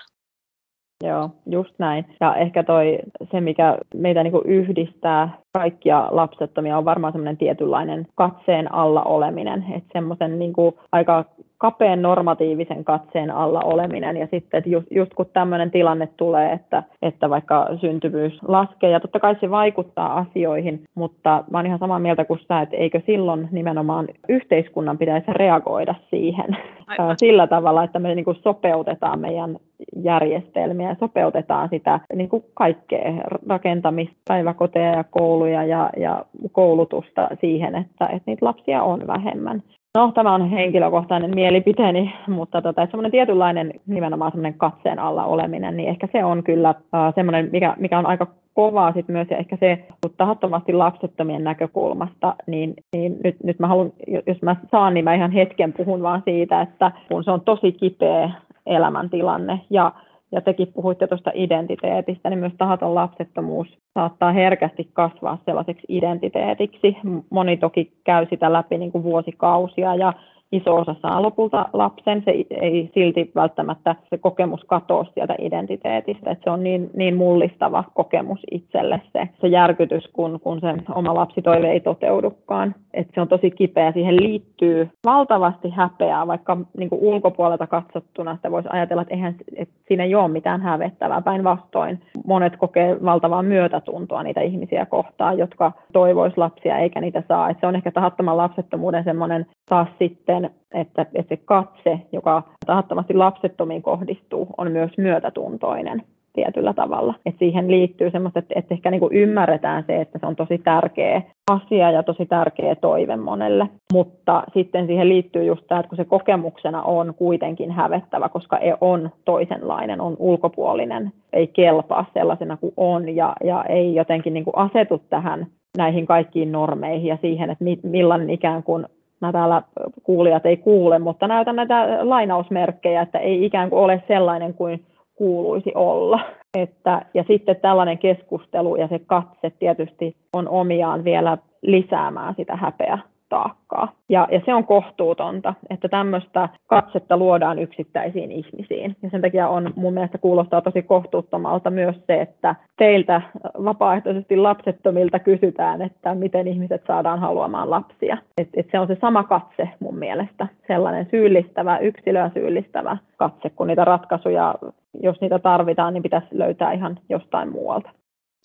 Joo, just näin. Ja ehkä toi, se, mikä meitä niin kuin yhdistää kaikkia lapsettomia, on varmaan semmoinen tietynlainen katseen alla oleminen. Että semmoisen niin aika kapeen normatiivisen katseen alla oleminen. Ja sitten, että just, just kun tämmöinen tilanne tulee, että, että vaikka syntyvyys laskee, ja totta kai se vaikuttaa asioihin, mutta mä oon ihan samaa mieltä kuin sä, että eikö silloin nimenomaan yhteiskunnan pitäisi reagoida siihen Aivan. sillä tavalla, että me niin kuin sopeutetaan meidän järjestelmiä ja sopeutetaan sitä niin kuin kaikkea rakentamista, päiväkoteja ja kouluja ja, ja koulutusta siihen, että, että niitä lapsia on vähemmän. No, tämä on henkilökohtainen mielipiteeni, mutta tota, semmoinen tietynlainen nimenomaan semmoinen katseen alla oleminen, niin ehkä se on kyllä uh, semmoinen, mikä, mikä on aika kovaa sit myös, ja ehkä se tahattomasti lapsettomien näkökulmasta, niin, niin nyt, nyt mä haluan, jos mä saan, niin mä ihan hetken puhun vaan siitä, että kun se on tosi kipeä elämäntilanne, ja ja tekin puhuitte tuosta identiteetistä, niin myös tahaton lapsettomuus saattaa herkästi kasvaa sellaiseksi identiteetiksi. Moni toki käy sitä läpi niin kuin vuosikausia ja iso osa saa lopulta lapsen, se ei silti välttämättä se kokemus katoa sieltä identiteetistä, että se on niin, niin mullistava kokemus itselle se, se järkytys, kun, kun se oma lapsitoive ei toteudukaan. Että se on tosi kipeä, siihen liittyy valtavasti häpeää, vaikka niin kuin ulkopuolelta katsottuna sitä voisi ajatella, että, eihän, että siinä ei ole mitään hävettävää, päinvastoin. Monet kokee valtavaa myötätuntoa niitä ihmisiä kohtaan, jotka toivois lapsia eikä niitä saa. Että se on ehkä tahattoman lapsettomuuden semmoinen taas sitten, että, että se katse, joka tahattomasti lapsettomiin kohdistuu, on myös myötätuntoinen tietyllä tavalla. Et siihen liittyy semmoista, että, että ehkä niin ymmärretään se, että se on tosi tärkeä asia ja tosi tärkeä toive monelle. Mutta sitten siihen liittyy just tämä, että kun se kokemuksena on kuitenkin hävettävä, koska e on toisenlainen, on ulkopuolinen, ei kelpaa sellaisena kuin on ja, ja ei jotenkin niin asetu tähän näihin kaikkiin normeihin ja siihen, että millainen ikään kuin mä täällä kuulijat ei kuule, mutta näytän näitä lainausmerkkejä, että ei ikään kuin ole sellainen kuin kuuluisi olla. Että, ja sitten tällainen keskustelu ja se katse tietysti on omiaan vielä lisäämään sitä häpeä taakkaa. Ja, ja se on kohtuutonta, että tämmöistä katsetta luodaan yksittäisiin ihmisiin. Ja sen takia on mun mielestä kuulostaa tosi kohtuuttomalta myös se, että teiltä vapaaehtoisesti lapsettomilta kysytään, että miten ihmiset saadaan haluamaan lapsia. Et, et se on se sama katse mun mielestä, sellainen syyllistävä, yksilöä syyllistävä katse, kun niitä ratkaisuja, jos niitä tarvitaan, niin pitäisi löytää ihan jostain muualta.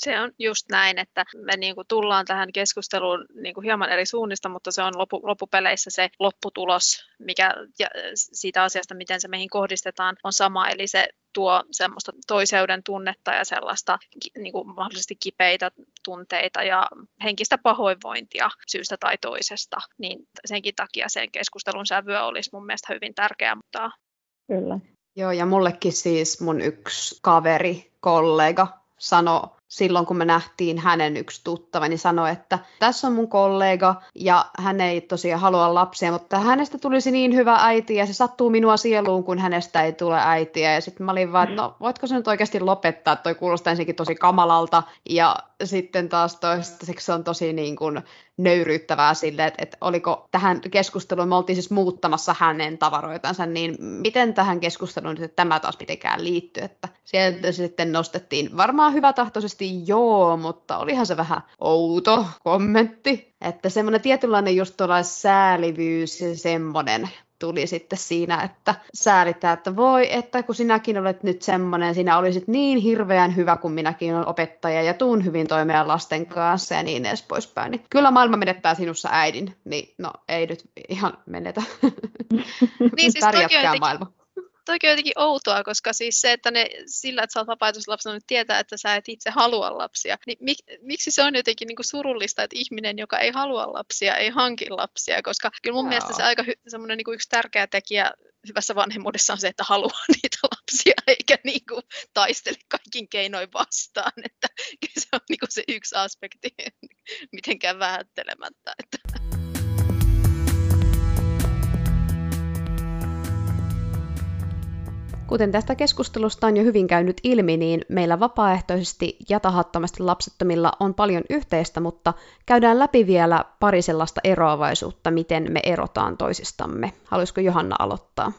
Se on just näin, että me niin kuin tullaan tähän keskusteluun niin kuin hieman eri suunnista, mutta se on lopu, loppupeleissä se lopputulos, mikä ja siitä asiasta, miten se meihin kohdistetaan, on sama. Eli se tuo semmoista toiseuden tunnetta ja sellaista niin kuin mahdollisesti kipeitä tunteita ja henkistä pahoinvointia syystä tai toisesta. Niin senkin takia sen keskustelun sävyä olisi mun mielestä hyvin tärkeää mutta Kyllä. Joo, ja mullekin siis mun yksi kaveri, kollega, sanoi silloin, kun me nähtiin hänen yksi tuttava, niin sanoi, että tässä on mun kollega ja hän ei tosiaan halua lapsia, mutta hänestä tulisi niin hyvä äiti ja se sattuu minua sieluun, kun hänestä ei tule äitiä. Ja sitten mä olin vaan, no voitko se nyt oikeasti lopettaa, toi kuulostaa ensinnäkin tosi kamalalta ja sitten taas toistaiseksi se on tosi niin kuin nöyryyttävää sille, että, että oliko tähän keskusteluun, me oltiin siis muuttamassa hänen tavaroitansa, niin miten tähän keskusteluun nyt tämä taas mitenkään liittyy, että sieltä sitten nostettiin varmaan hyvätahtoisesti joo, mutta olihan se vähän outo kommentti, että semmoinen tietynlainen just tuolla säälivyys ja semmoinen tuli sitten siinä, että säälittää, että voi, että kun sinäkin olet nyt semmoinen, sinä olisit niin hirveän hyvä kuin minäkin olen opettaja ja tuun hyvin toimeen lasten kanssa ja niin edes poispäin. Niin kyllä maailma menettää sinussa äidin, niin no ei nyt ihan menetä. Niin siis maailma toki on jotenkin outoa, koska siis se, että ne sillä, että sä oot vapaaehtoislapsena, niin tietää, että sä et itse halua lapsia. Niin mik, miksi se on jotenkin niin kuin surullista, että ihminen, joka ei halua lapsia, ei hanki lapsia, koska kyllä mun Joo. mielestä se aika hy, semmoinen niin kuin yksi tärkeä tekijä hyvässä vanhemmuudessa on se, että haluaa niitä lapsia, eikä niin kuin taistele kaikkin keinoin vastaan. Että se on niin kuin se yksi aspekti mitenkään vähättelemättä. Että. Kuten tästä keskustelusta on jo hyvin käynyt ilmi, niin meillä vapaaehtoisesti ja tahattomasti lapsettomilla on paljon yhteistä, mutta käydään läpi vielä pari sellaista eroavaisuutta, miten me erotaan toisistamme. Haluaisiko Johanna aloittaa?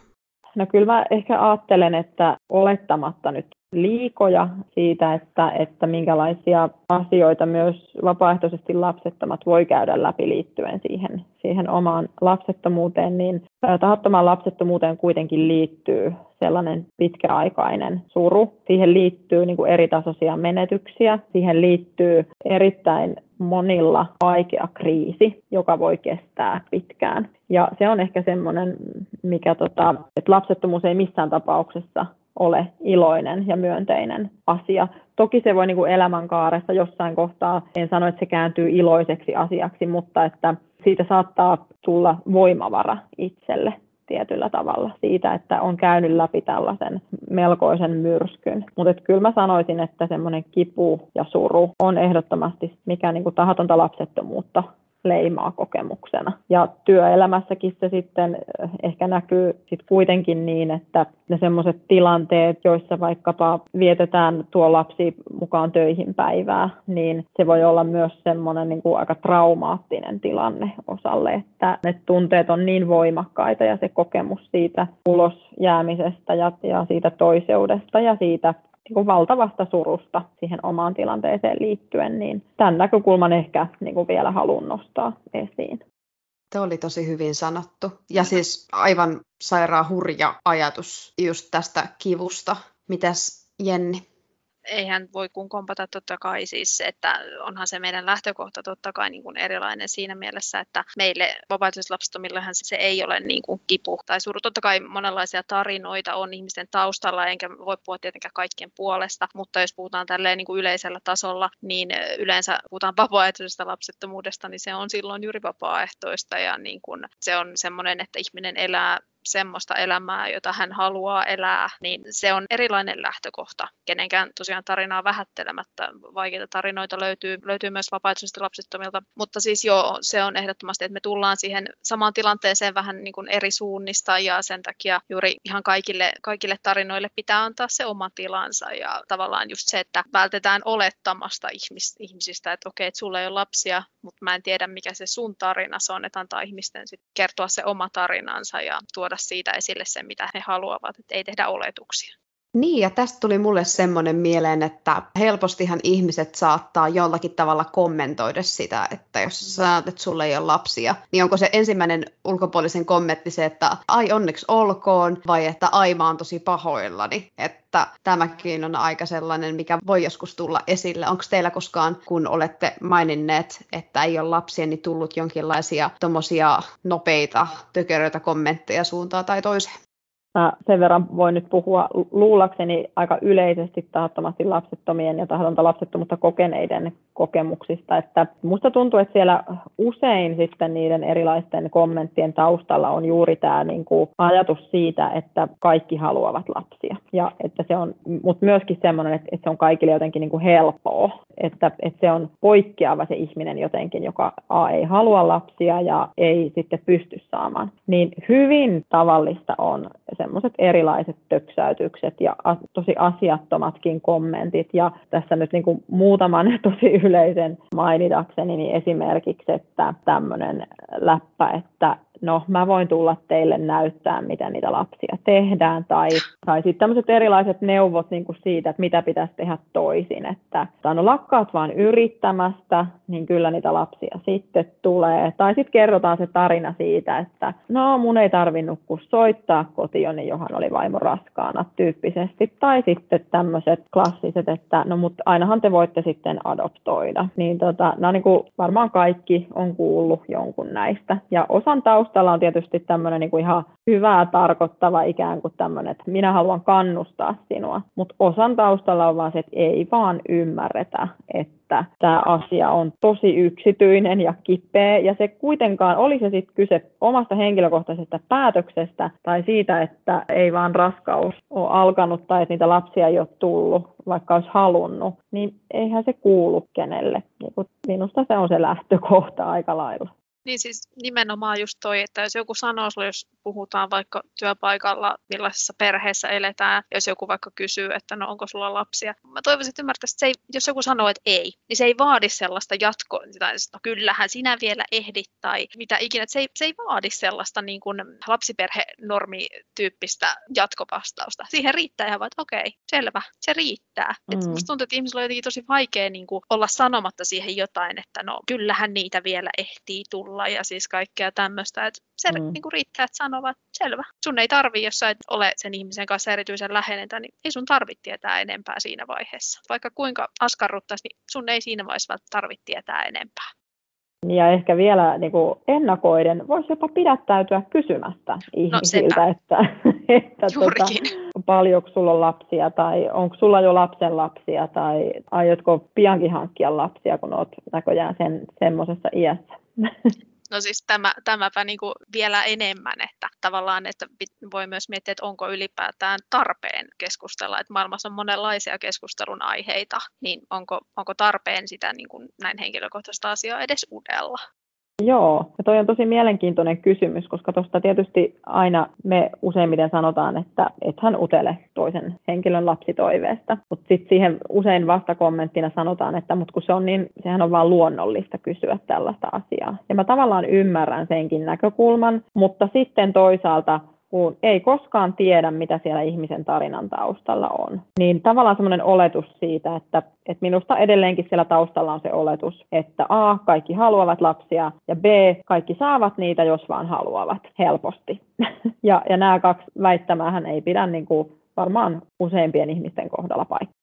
No kyllä mä ehkä ajattelen, että olettamatta nyt liikoja siitä, että, että minkälaisia asioita myös vapaaehtoisesti lapsettomat voi käydä läpi liittyen siihen, siihen omaan lapsettomuuteen, niin tahattomaan lapsettomuuteen kuitenkin liittyy sellainen pitkäaikainen suru. Siihen liittyy niin kuin eritasoisia menetyksiä, siihen liittyy erittäin monilla vaikea kriisi, joka voi kestää pitkään. Ja se on ehkä semmoinen, mikä tota, että lapsettomuus ei missään tapauksessa ole iloinen ja myönteinen asia. Toki se voi niin kuin elämänkaaressa jossain kohtaa, en sano, että se kääntyy iloiseksi asiaksi, mutta että siitä saattaa tulla voimavara itselle tietyllä tavalla siitä, että on käynyt läpi tällaisen melkoisen myrskyn. Mutta kyllä mä sanoisin, että semmoinen kipu ja suru on ehdottomasti mikä niin kuin tahatonta lapsettomuutta leimaa kokemuksena. Ja työelämässäkin se sitten eh, ehkä näkyy sit kuitenkin niin, että ne semmoiset tilanteet, joissa vaikkapa vietetään tuo lapsi mukaan töihin päivää, niin se voi olla myös semmoinen niin kuin aika traumaattinen tilanne osalle, että ne tunteet on niin voimakkaita ja se kokemus siitä ulos jäämisestä ja, ja siitä toiseudesta ja siitä niin kuin valtavasta surusta siihen omaan tilanteeseen liittyen, niin tämän näkökulman ehkä niin kuin vielä haluan nostaa esiin. Tuo oli tosi hyvin sanottu. Ja siis aivan sairaan hurja ajatus just tästä kivusta. Mitäs Jenni? Eihän voi kuin kompata totta kai siis, että onhan se meidän lähtökohta totta kai niin kuin erilainen siinä mielessä, että meille vapaaehtoislapsettomillehan se ei ole niin kuin kipu tai suru. Totta kai monenlaisia tarinoita on ihmisten taustalla, enkä voi puhua tietenkään kaikkien puolesta, mutta jos puhutaan tälleen niin kuin yleisellä tasolla, niin yleensä puhutaan vapaaehtoisesta lapsettomuudesta, niin se on silloin juuri vapaaehtoista ja niin kuin se on semmoinen, että ihminen elää semmoista elämää, jota hän haluaa elää, niin se on erilainen lähtökohta. Kenenkään tosiaan tarinaa vähättelemättä. Vaikeita tarinoita löytyy, löytyy myös vapaaehtoisesti lapsettomilta. Mutta siis joo, se on ehdottomasti, että me tullaan siihen samaan tilanteeseen vähän niin kuin eri suunnista ja sen takia juuri ihan kaikille, kaikille tarinoille pitää antaa se oma tilansa ja tavallaan just se, että vältetään olettamasta ihmis, ihmisistä, että okei, että sulla ei ole lapsia, mutta mä en tiedä mikä se sun tarina on, että antaa ihmisten sit kertoa se oma tarinansa ja tuoda siitä esille sen, mitä he haluavat, että ei tehdä oletuksia. Niin, ja tästä tuli mulle semmoinen mieleen, että helpostihan ihmiset saattaa jollakin tavalla kommentoida sitä, että jos sä sanot, että sulla ei ole lapsia, niin onko se ensimmäinen ulkopuolisen kommentti se, että ai onneksi olkoon, vai että ai mä oon tosi pahoillani, että tämäkin on aika sellainen, mikä voi joskus tulla esille. Onko teillä koskaan, kun olette maininneet, että ei ole lapsia, niin tullut jonkinlaisia tommosia nopeita, tökeröitä kommentteja suuntaan tai toiseen? Mä sen verran voin nyt puhua luulakseni aika yleisesti tahattomasti lapsettomien ja tahdotonta lapsettomuutta kokeneiden kokemuksista, että musta tuntuu, että siellä usein sitten niiden erilaisten kommenttien taustalla on juuri tämä niin kuin ajatus siitä, että kaikki haluavat lapsia. Ja että se on, mutta myöskin semmoinen, että, että se on kaikille jotenkin niin kuin helppoa, että, että se on poikkeava se ihminen jotenkin, joka A ei halua lapsia ja ei sitten pysty saamaan. Niin hyvin tavallista on semmoiset erilaiset töksäytykset ja tosi asiattomatkin kommentit. Ja tässä nyt niin kuin muutaman tosi yleisen mainitakseni, niin esimerkiksi, että tämmöinen läppä, että no mä voin tulla teille näyttää, miten niitä lapsia tehdään, tai, tai sitten tämmöiset erilaiset neuvot niin kuin siitä, että mitä pitäisi tehdä toisin, että no lakkaat vaan yrittämästä, niin kyllä niitä lapsia sitten tulee, tai sitten kerrotaan se tarina siitä, että no mun ei tarvinnut kuin soittaa kotiin, niin johan oli vaimo raskaana tyyppisesti, tai sitten tämmöiset klassiset, että no mutta ainahan te voitte sitten adoptoida, niin tota, no niin kuin varmaan kaikki on kuullut jonkun näistä, ja osan taustasta taustalla on tietysti tämmöinen niin kuin ihan hyvää tarkoittava ikään kuin tämmöinen, että minä haluan kannustaa sinua, mutta osan taustalla on vaan se, että ei vaan ymmärretä, että tämä asia on tosi yksityinen ja kipeä, ja se kuitenkaan, oli se sitten kyse omasta henkilökohtaisesta päätöksestä tai siitä, että ei vaan raskaus ole alkanut tai että niitä lapsia ei ole tullut, vaikka olisi halunnut, niin eihän se kuulu kenelle. Niin minusta se on se lähtökohta aika lailla. Niin siis nimenomaan just toi, että jos joku sanoo sulle, jos puhutaan vaikka työpaikalla, millaisessa perheessä eletään, jos joku vaikka kysyy, että no onko sulla lapsia. Mä toivoisin, että ymmärtäisi, että se ei, jos joku sanoo, että ei, niin se ei vaadi sellaista jatkoa, tai no kyllähän sinä vielä ehdit tai mitä ikinä. Että se, ei, se ei vaadi sellaista niin kuin lapsiperhenormityyppistä jatkovastausta. Siihen riittää ihan vaan, että okei, selvä, se riittää. Mm. Et musta tuntuu, että ihmisillä on jotenkin tosi vaikea niin kuin olla sanomatta siihen jotain, että no kyllähän niitä vielä ehtii tulla olla ja siis kaikkea tämmöistä. Että se mm. niin kuin riittää, että sanovat, selvä. Sun ei tarvi, jos sä et ole sen ihmisen kanssa erityisen läheinen, niin ei sun tarvitse tietää enempää siinä vaiheessa. Vaikka kuinka askarruttaisi, niin sun ei siinä vaiheessa tarvitse tietää enempää. Ja ehkä vielä niin kuin ennakoiden voisi jopa pidättäytyä kysymästä no, ihmisiltä, no, että, että tuota, paljonko sulla on lapsia tai onko sulla jo lapsen lapsia tai aiotko piankin hankkia lapsia, kun olet näköjään sen, semmoisessa iässä. No siis tämä, tämäpä niin kuin vielä enemmän, että tavallaan että voi myös miettiä, että onko ylipäätään tarpeen keskustella, että maailmassa on monenlaisia keskustelun aiheita, niin onko, onko tarpeen sitä niin kuin näin henkilökohtaista asiaa edes udella? Joo, ja toi on tosi mielenkiintoinen kysymys, koska tuosta tietysti aina me useimmiten sanotaan, että et hän utele toisen henkilön lapsitoiveesta, mutta sitten siihen usein vastakommenttina sanotaan, että mut kun se on niin, sehän on vaan luonnollista kysyä tällaista asiaa. Ja mä tavallaan ymmärrän senkin näkökulman, mutta sitten toisaalta kun ei koskaan tiedä, mitä siellä ihmisen tarinan taustalla on. Niin tavallaan semmoinen oletus siitä, että, että minusta edelleenkin siellä taustalla on se oletus, että A, kaikki haluavat lapsia, ja B, kaikki saavat niitä, jos vaan haluavat, helposti. ja, ja nämä kaksi väittämähän ei pidä niin kuin varmaan useimpien ihmisten kohdalla paikkaa.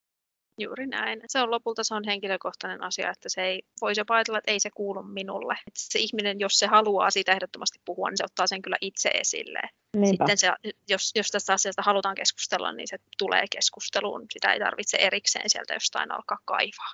Juuri näin. Se on lopulta se on henkilökohtainen asia, että se ei voisi jopa ajatella, että ei se kuulu minulle. Että se ihminen, jos se haluaa siitä ehdottomasti puhua, niin se ottaa sen kyllä itse esille. Niinpä. Sitten se, jos, jos tästä asiasta halutaan keskustella, niin se tulee keskusteluun. Sitä ei tarvitse erikseen sieltä jostain alkaa kaivaa.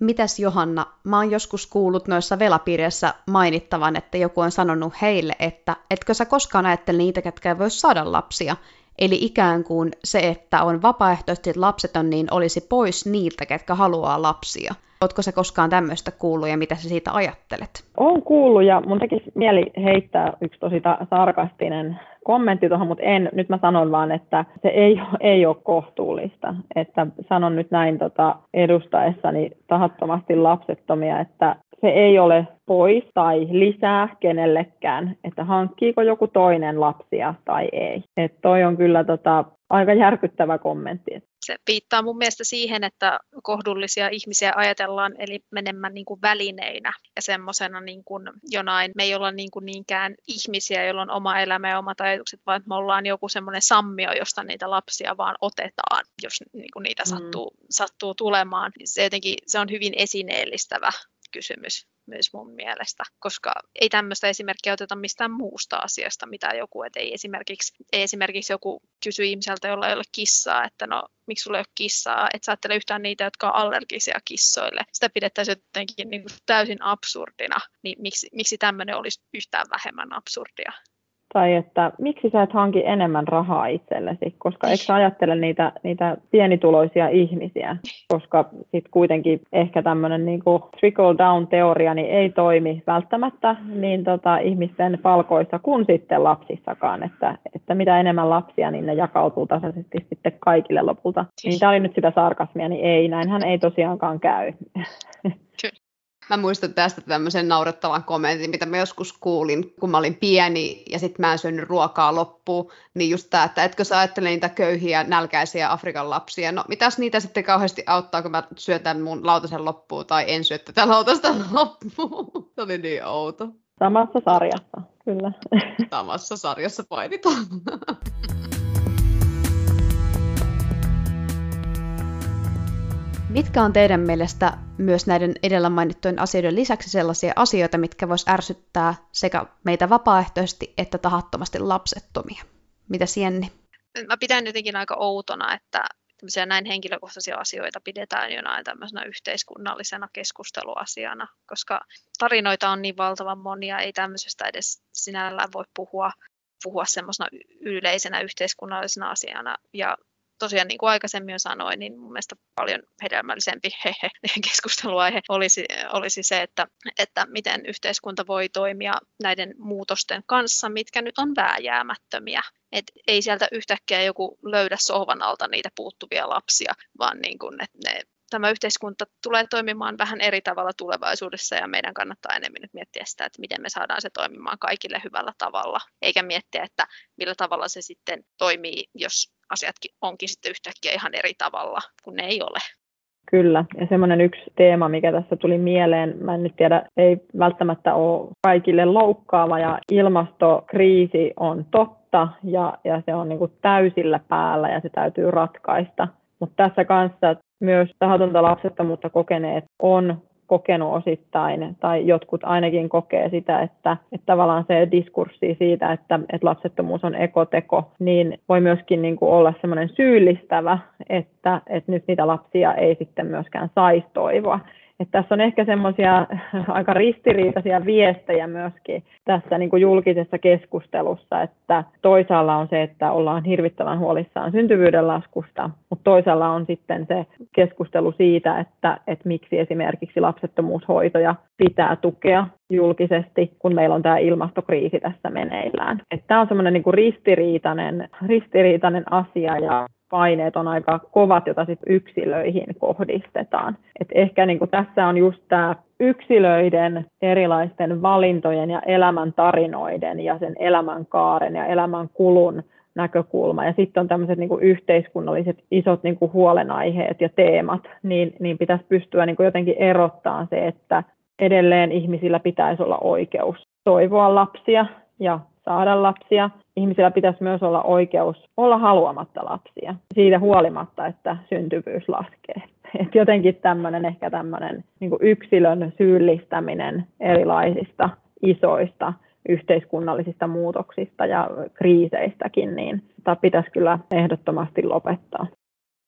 Mitäs Johanna, mä oon joskus kuullut noissa velapiireissä mainittavan, että joku on sanonut heille, että etkö sä koskaan ajattele niitä, ketkä ei voi saada lapsia, Eli ikään kuin se, että on vapaaehtoisesti lapseton, niin olisi pois niiltä, ketkä haluaa lapsia. Oletko se koskaan tämmöistä kuullut ja mitä sä siitä ajattelet? Olen kuullut ja mun tekisi mieli heittää yksi tosi ta- sarkastinen kommentti tuohon, mutta en, nyt mä sanon vaan, että se ei, ei ole kohtuullista. Että sanon nyt näin tota, edustaessani tahattomasti lapsettomia, että se ei ole pois tai lisää kenellekään, että hankkiiko joku toinen lapsia tai ei. Et toi on kyllä tota, aika järkyttävä kommentti. Se viittaa mun mielestä siihen, että kohdullisia ihmisiä ajatellaan eli menemään niin kuin välineinä ja semmoisena niin kuin jonain, me ei olla niin kuin niinkään ihmisiä, joilla on oma elämä ja omat ajatukset, vaan me ollaan joku semmoinen sammio, josta niitä lapsia vaan otetaan, jos niin kuin niitä mm. sattuu, sattuu tulemaan. Se jotenkin se on hyvin esineellistävä kysymys myös mun mielestä, koska ei tämmöistä esimerkkiä oteta mistään muusta asiasta, mitä joku, että ei esimerkiksi, ei esimerkiksi joku kysy ihmiseltä, jolla ei ole kissaa, että no miksi sulla ei ole kissaa, et sä ajattele yhtään niitä, jotka on allergisia kissoille. Sitä pidettäisiin jotenkin niin kuin täysin absurdina, niin miksi, miksi tämmöinen olisi yhtään vähemmän absurdia? Tai että miksi sä et hanki enemmän rahaa itsellesi, koska eikö sä ajattele niitä, niitä pienituloisia ihmisiä, koska sitten kuitenkin ehkä tämmöinen niin trickle down teoria niin ei toimi välttämättä niin tota, ihmisten palkoissa kuin sitten lapsissakaan, että, että mitä enemmän lapsia, niin ne jakautuu tasaisesti sitten kaikille lopulta. Niin tämä oli nyt sitä sarkasmia, niin ei, näinhän ei tosiaankaan käy. Mä muistan tästä tämmöisen naurettavan kommentin, mitä mä joskus kuulin, kun mä olin pieni ja sitten mä en syönyt ruokaa loppuun. Niin just tämä, että etkö sä ajattele niitä köyhiä, nälkäisiä Afrikan lapsia. No mitäs niitä sitten kauheasti auttaa, kun mä syötän mun lautasen loppuun tai en syö tätä lautasta loppuun. Se oli niin outo. Samassa sarjassa, kyllä. Samassa sarjassa painitaan. Mitkä on teidän mielestä myös näiden edellä mainittujen asioiden lisäksi sellaisia asioita, mitkä vois ärsyttää sekä meitä vapaaehtoisesti että tahattomasti lapsettomia? Mitä Sienni? Mä pidän jotenkin aika outona, että näin henkilökohtaisia asioita pidetään jonain tämmöisenä yhteiskunnallisena keskusteluasiana, koska tarinoita on niin valtavan monia, ei tämmöisestä edes sinällään voi puhua, puhua semmoisena yleisenä yhteiskunnallisena asiana. Ja tosiaan niin kuin aikaisemmin jo sanoin, niin mun mielestä paljon hedelmällisempi hehe, keskusteluaihe olisi, olisi se, että, että miten yhteiskunta voi toimia näiden muutosten kanssa, mitkä nyt on vääjäämättömiä. Et ei sieltä yhtäkkiä joku löydä sohvan alta niitä puuttuvia lapsia, vaan niin kuin, että ne tämä yhteiskunta tulee toimimaan vähän eri tavalla tulevaisuudessa ja meidän kannattaa enemmän nyt miettiä sitä, että miten me saadaan se toimimaan kaikille hyvällä tavalla, eikä miettiä, että millä tavalla se sitten toimii, jos asiatkin onkin sitten yhtäkkiä ihan eri tavalla, kun ne ei ole. Kyllä, ja semmoinen yksi teema, mikä tässä tuli mieleen, mä en nyt tiedä, ei välttämättä ole kaikille loukkaava, ja ilmastokriisi on totta, ja, ja se on niin kuin täysillä päällä, ja se täytyy ratkaista. Mutta tässä kanssa myös tahatonta lapsettomuutta kokeneet on kokenut osittain, tai jotkut ainakin kokee sitä, että, että tavallaan se diskurssi siitä, että, että lapsettomuus on ekoteko, niin voi myöskin niin kuin olla semmoinen syyllistävä, että, että nyt niitä lapsia ei sitten myöskään saisi toivoa. Että tässä on ehkä semmoisia aika ristiriitaisia viestejä myöskin tässä niin kuin julkisessa keskustelussa, että toisaalla on se, että ollaan hirvittävän huolissaan syntyvyyden laskusta, mutta toisaalla on sitten se keskustelu siitä, että, että miksi esimerkiksi lapsettomuushoitoja pitää tukea julkisesti, kun meillä on tämä ilmastokriisi tässä meneillään. Että tämä on semmoinen niin kuin ristiriitainen, ristiriitainen asia ja paineet on aika kovat, joita sit yksilöihin kohdistetaan. Et ehkä niin kuin tässä on just tämä yksilöiden erilaisten valintojen ja elämän tarinoiden ja sen elämänkaaren ja elämän kulun näkökulma. Ja sitten on tämmöiset niin kuin yhteiskunnalliset isot niin kuin huolenaiheet ja teemat, niin, niin pitäisi pystyä niin kuin jotenkin erottaa se, että edelleen ihmisillä pitäisi olla oikeus toivoa lapsia ja saada lapsia. Ihmisillä pitäisi myös olla oikeus olla haluamatta lapsia, siitä huolimatta, että syntyvyys laskee. Et jotenkin tämmöinen ehkä tämmöinen niin yksilön syyllistäminen erilaisista isoista yhteiskunnallisista muutoksista ja kriiseistäkin, niin tämä pitäisi kyllä ehdottomasti lopettaa.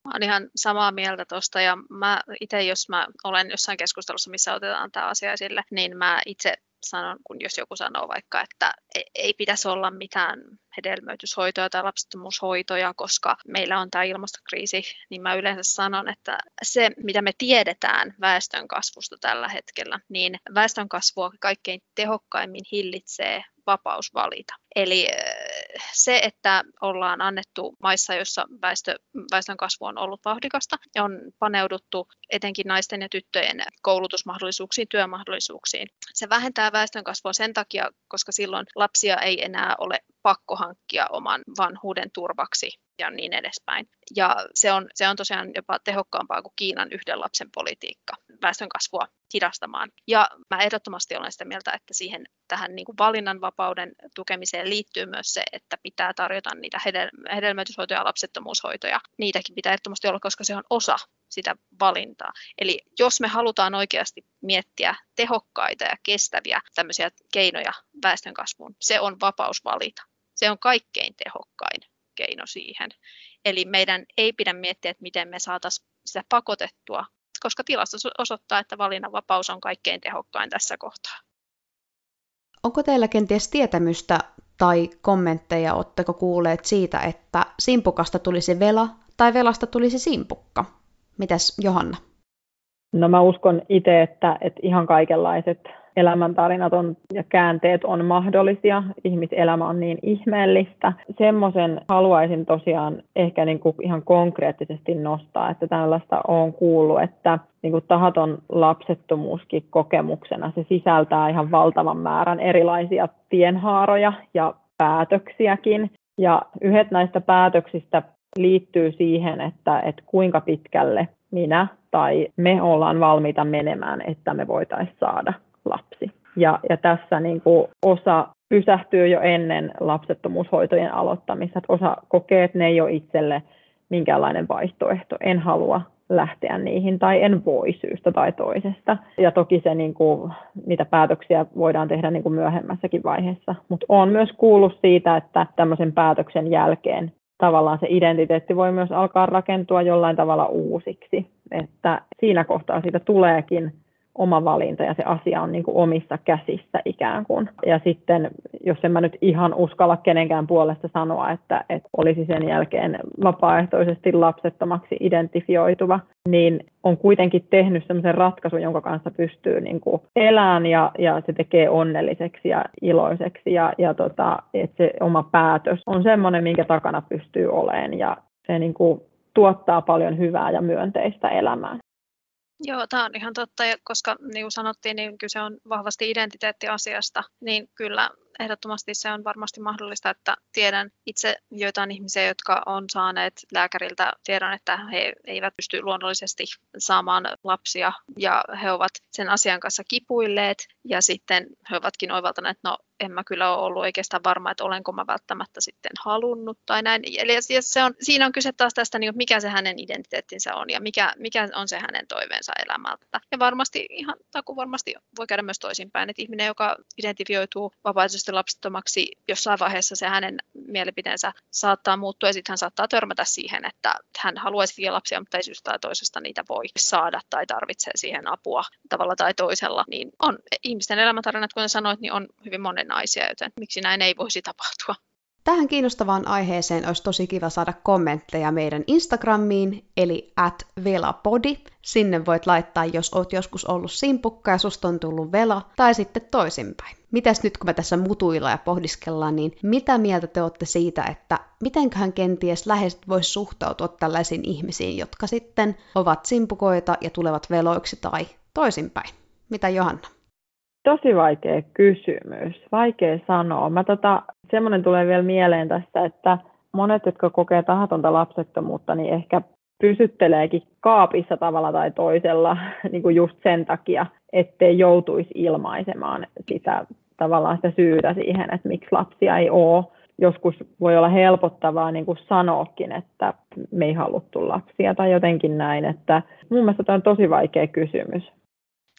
Mä olen ihan samaa mieltä tuosta ja mä itse, jos mä olen jossain keskustelussa, missä otetaan tämä asia esille, niin mä itse sanon, kun jos joku sanoo vaikka, että e-, ei pitäisi olla mitään hedelmöityshoitoja tai lapsettomuushoitoja, koska meillä on tämä ilmastokriisi, niin mä yleensä sanon, että se, mitä me tiedetään väestön kasvusta tällä hetkellä, niin väestön kasvua kaikkein tehokkaimmin hillitsee vapaus valita. Eli se, että ollaan annettu maissa, joissa väestö, väestön kasvu on ollut vauhdikasta, on paneuduttu etenkin naisten ja tyttöjen koulutusmahdollisuuksiin, työmahdollisuuksiin. Se vähentää väestön kasvua sen takia, koska silloin lapsia ei enää ole pakko hankkia oman vanhuuden turvaksi ja niin edespäin. Ja se on, se on tosiaan jopa tehokkaampaa kuin Kiinan yhden lapsen politiikka väestön kasvua hidastamaan. Ja mä ehdottomasti olen sitä mieltä, että siihen tähän niin kuin valinnanvapauden tukemiseen liittyy myös se, että pitää tarjota niitä hedel- hedelmöityshoitoja ja lapsettomuushoitoja. Niitäkin pitää ehdottomasti olla, koska se on osa sitä valintaa. Eli jos me halutaan oikeasti miettiä tehokkaita ja kestäviä tämmöisiä keinoja väestönkasvuun, se on vapaus valita. Se on kaikkein tehokkain keino siihen. Eli meidän ei pidä miettiä, että miten me saataisiin sitä pakotettua, koska tilasto osoittaa, että valinnanvapaus on kaikkein tehokkain tässä kohtaa. Onko teillä kenties tietämystä tai kommentteja, oletteko kuulleet siitä, että simpukasta tulisi vela tai velasta tulisi simpukka? Mitäs Johanna? No mä uskon itse, että, että ihan kaikenlaiset elämäntarinat on, ja käänteet on mahdollisia. Ihmiselämä on niin ihmeellistä. Semmoisen haluaisin tosiaan ehkä niin kuin ihan konkreettisesti nostaa, että tällaista on kuullut, että niin kuin tahaton lapsettomuuskin kokemuksena se sisältää ihan valtavan määrän erilaisia tienhaaroja ja päätöksiäkin. Ja yhdet näistä päätöksistä liittyy siihen, että, että kuinka pitkälle minä tai me ollaan valmiita menemään, että me voitaisiin saada lapsi. Ja, ja tässä niin kuin osa pysähtyy jo ennen lapsettomuushoitojen aloittamista. Osa kokee, että ne ei ole itselle minkäänlainen vaihtoehto. En halua lähteä niihin tai en voi syystä tai toisesta. Ja toki se, niin kuin, niitä päätöksiä voidaan tehdä niin kuin myöhemmässäkin vaiheessa. Mutta olen myös kuullut siitä, että tämmöisen päätöksen jälkeen tavallaan se identiteetti voi myös alkaa rakentua jollain tavalla uusiksi. Että siinä kohtaa siitä tuleekin oma valinta ja se asia on niin kuin omissa käsissä ikään kuin. Ja sitten, jos en mä nyt ihan uskalla kenenkään puolesta sanoa, että, että olisi sen jälkeen vapaaehtoisesti lapsettomaksi identifioituva, niin on kuitenkin tehnyt sellaisen ratkaisun, jonka kanssa pystyy niin kuin elämään ja, ja se tekee onnelliseksi ja iloiseksi ja, ja tota, että se oma päätös on semmoinen, minkä takana pystyy olemaan ja se niin kuin tuottaa paljon hyvää ja myönteistä elämää. Joo, tämä on ihan totta, koska niin kuin sanottiin, niin kyse on vahvasti identiteettiasiasta, niin kyllä ehdottomasti se on varmasti mahdollista, että tiedän itse joitain ihmisiä, jotka on saaneet lääkäriltä tiedon, että he eivät pysty luonnollisesti saamaan lapsia ja he ovat sen asian kanssa kipuilleet ja sitten he ovatkin oivaltaneet, että no en mä kyllä ole ollut oikeastaan varma, että olenko mä välttämättä sitten halunnut tai näin. Eli se on, siinä on kyse taas tästä, niin mikä se hänen identiteettinsä on ja mikä, mikä on se hänen toiveensa elämältä. Ja varmasti ihan taku varmasti voi käydä myös toisinpäin, että ihminen, joka identifioituu vapaaehtoisesti lapsettomaksi, jossain vaiheessa se hänen mielipiteensä saattaa muuttua ja sitten hän saattaa törmätä siihen, että hän haluaisi lapsia, mutta ei syystä tai toisesta niitä voi saada tai tarvitsee siihen apua tavalla tai toisella. Niin on ihmisten elämäntarinat, kuten sanoit, niin on hyvin monen naisia, joten miksi näin ei voisi tapahtua. Tähän kiinnostavaan aiheeseen olisi tosi kiva saada kommentteja meidän Instagramiin, eli at velapodi. Sinne voit laittaa, jos oot joskus ollut simpukka ja susta on tullut vela, tai sitten toisinpäin. Mitäs nyt kun me tässä mutuilla ja pohdiskellaan, niin mitä mieltä te olette siitä, että mitenköhän kenties läheiset vois suhtautua tällaisiin ihmisiin, jotka sitten ovat simpukoita ja tulevat veloiksi tai toisinpäin? Mitä Johanna? Tosi vaikea kysymys, vaikea sanoa. Mä tota, semmoinen tulee vielä mieleen tästä, että monet, jotka kokee tahatonta lapsettomuutta, niin ehkä pysytteleekin kaapissa tavalla tai toisella niin kuin just sen takia, ettei joutuisi ilmaisemaan sitä tavallaan sitä syytä siihen, että miksi lapsia ei ole. Joskus voi olla helpottavaa niin kuin sanoakin, että me ei haluttu lapsia tai jotenkin näin. Että mun mielestä tämä on tosi vaikea kysymys.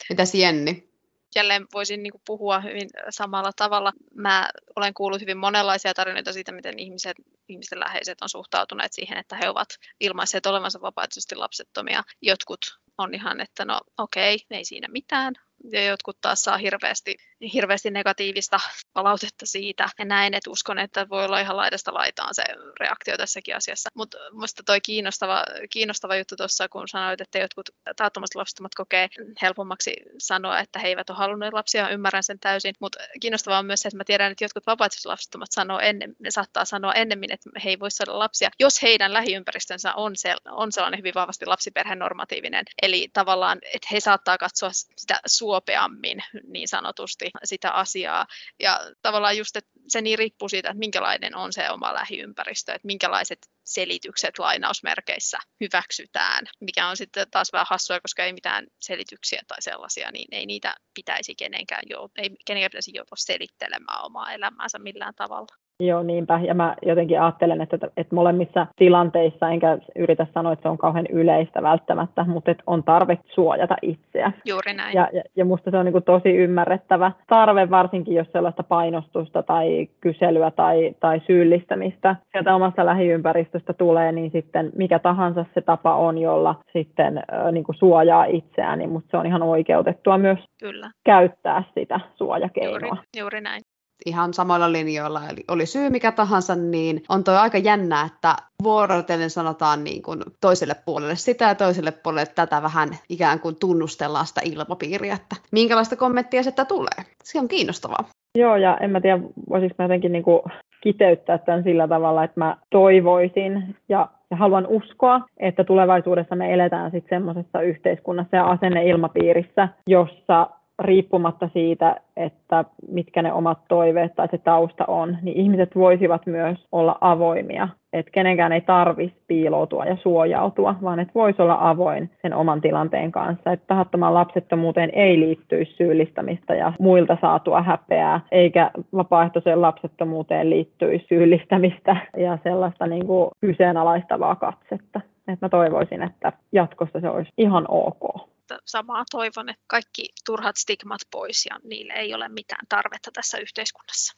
Mitäs Jenni? Jälleen voisin niin kuin puhua hyvin samalla tavalla. Mä olen kuullut hyvin monenlaisia tarinoita siitä, miten ihmiset, ihmisten läheiset on suhtautuneet siihen, että he ovat ilmaisseet olevansa vapaaehtoisesti lapsettomia. Jotkut on ihan, että no okei, okay, ei siinä mitään, ja jotkut taas saa hirveästi, hirveästi negatiivista palautetta siitä. Ja näin, että uskon, että voi olla ihan laidasta laitaan se reaktio tässäkin asiassa. Mutta minusta toi kiinnostava, kiinnostava juttu tuossa, kun sanoit, että jotkut taattomasti lapsettomat kokee helpommaksi sanoa, että he eivät ole halunneet lapsia, ymmärrän sen täysin. Mutta kiinnostavaa on myös se, että mä tiedän, että jotkut vapaaehtoiset lapsettomat sanoo ennen, ne saattaa sanoa ennemmin, että he ei voi saada lapsia, jos heidän lähiympäristönsä on, se, on sellainen hyvin vahvasti lapsiperhenormatiivinen. Eli tavallaan, että he saattaa katsoa sitä suojelua suopeammin niin sanotusti sitä asiaa. Ja tavallaan just, että se niin riippuu siitä, että minkälainen on se oma lähiympäristö, että minkälaiset selitykset lainausmerkeissä hyväksytään, mikä on sitten taas vähän hassua, koska ei mitään selityksiä tai sellaisia, niin ei niitä pitäisi kenenkään, jout- ei kenenkään pitäisi joutua selittelemään omaa elämäänsä millään tavalla. Joo, niinpä. Ja mä jotenkin ajattelen, että, että molemmissa tilanteissa, enkä yritä sanoa, että se on kauhean yleistä välttämättä, mutta että on tarve suojata itseä. Juuri näin. Ja, ja, ja musta se on niin kuin tosi ymmärrettävä tarve, varsinkin jos sellaista painostusta tai kyselyä tai, tai syyllistämistä sieltä omasta lähiympäristöstä tulee, niin sitten mikä tahansa se tapa on, jolla sitten äh, niin kuin suojaa itseään, niin musta se on ihan oikeutettua myös Kyllä. käyttää sitä suojakeinoa. Juuri, juuri näin ihan samoilla linjoilla, eli oli syy mikä tahansa, niin on toi aika jännä, että vuorotellen sanotaan niin kuin toiselle puolelle sitä ja toiselle puolelle tätä vähän ikään kuin tunnustellaan sitä ilmapiiriä, että minkälaista kommenttia sitä tulee. Se on kiinnostavaa. Joo, ja en mä tiedä, voisinko mä jotenkin niin kuin kiteyttää tämän sillä tavalla, että mä toivoisin ja, ja haluan uskoa, että tulevaisuudessa me eletään sitten semmoisessa yhteiskunnassa ja asenneilmapiirissä, jossa riippumatta siitä, että mitkä ne omat toiveet tai se tausta on, niin ihmiset voisivat myös olla avoimia. Että kenenkään ei tarvitsisi piiloutua ja suojautua, vaan että voisi olla avoin sen oman tilanteen kanssa. Että tahattomaan lapsettomuuteen ei liittyisi syyllistämistä ja muilta saatua häpeää, eikä vapaaehtoiseen lapsettomuuteen liittyisi syyllistämistä ja sellaista niin kuin kyseenalaistavaa katsetta. Että mä toivoisin, että jatkossa se olisi ihan ok samaa toivon, että kaikki turhat stigmat pois ja niille ei ole mitään tarvetta tässä yhteiskunnassa.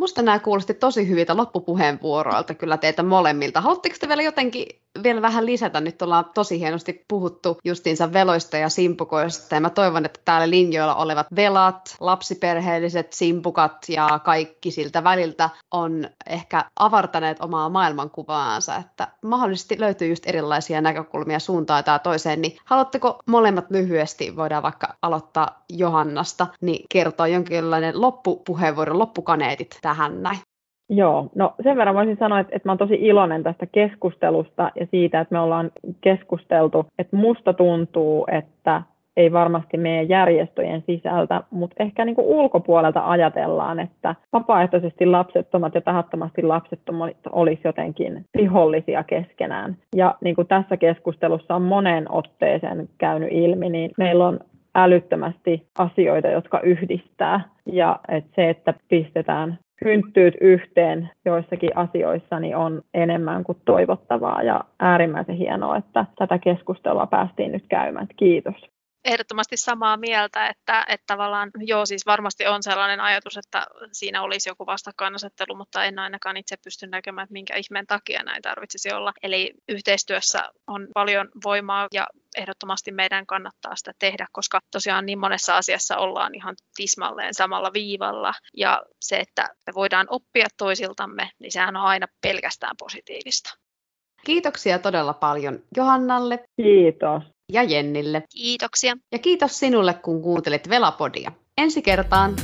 Musta nämä kuulosti tosi hyviltä loppupuheenvuoroilta kyllä teitä molemmilta. Haluatteko te vielä jotenkin vielä vähän lisätä? Nyt ollaan tosi hienosti puhuttu justiinsa veloista ja simpukoista. Ja mä toivon, että täällä linjoilla olevat velat, lapsiperheelliset simpukat ja kaikki siltä väliltä on ehkä avartaneet omaa maailmankuvaansa. Että mahdollisesti löytyy just erilaisia näkökulmia suuntaan tai toiseen. Niin haluatteko molemmat lyhyesti, voidaan vaikka aloittaa Johannasta, niin kertoa jonkinlainen loppupuheenvuoro, loppukaneetit tähän näin? Joo, no sen verran voisin sanoa, että, että mä olen tosi iloinen tästä keskustelusta ja siitä, että me ollaan keskusteltu, että musta tuntuu, että ei varmasti meidän järjestöjen sisältä, mutta ehkä niin kuin ulkopuolelta ajatellaan, että vapaaehtoisesti lapsettomat ja tahattomasti lapsettomat olisi jotenkin vihollisia keskenään. Ja niin kuin tässä keskustelussa on moneen otteeseen käynyt ilmi, niin meillä on älyttömästi asioita, jotka yhdistää. Ja että se, että pistetään hynttyyt yhteen joissakin asioissa niin on enemmän kuin toivottavaa ja äärimmäisen hienoa, että tätä keskustelua päästiin nyt käymään. Kiitos ehdottomasti samaa mieltä, että, että tavallaan joo, siis varmasti on sellainen ajatus, että siinä olisi joku vastakkainasettelu, mutta en ainakaan itse pysty näkemään, että minkä ihmeen takia näin tarvitsisi olla. Eli yhteistyössä on paljon voimaa ja ehdottomasti meidän kannattaa sitä tehdä, koska tosiaan niin monessa asiassa ollaan ihan tismalleen samalla viivalla ja se, että me voidaan oppia toisiltamme, niin sehän on aina pelkästään positiivista. Kiitoksia todella paljon Johannalle. Kiitos ja Jennille. Kiitoksia. Ja kiitos sinulle, kun kuuntelit Velapodia. Ensi kertaan.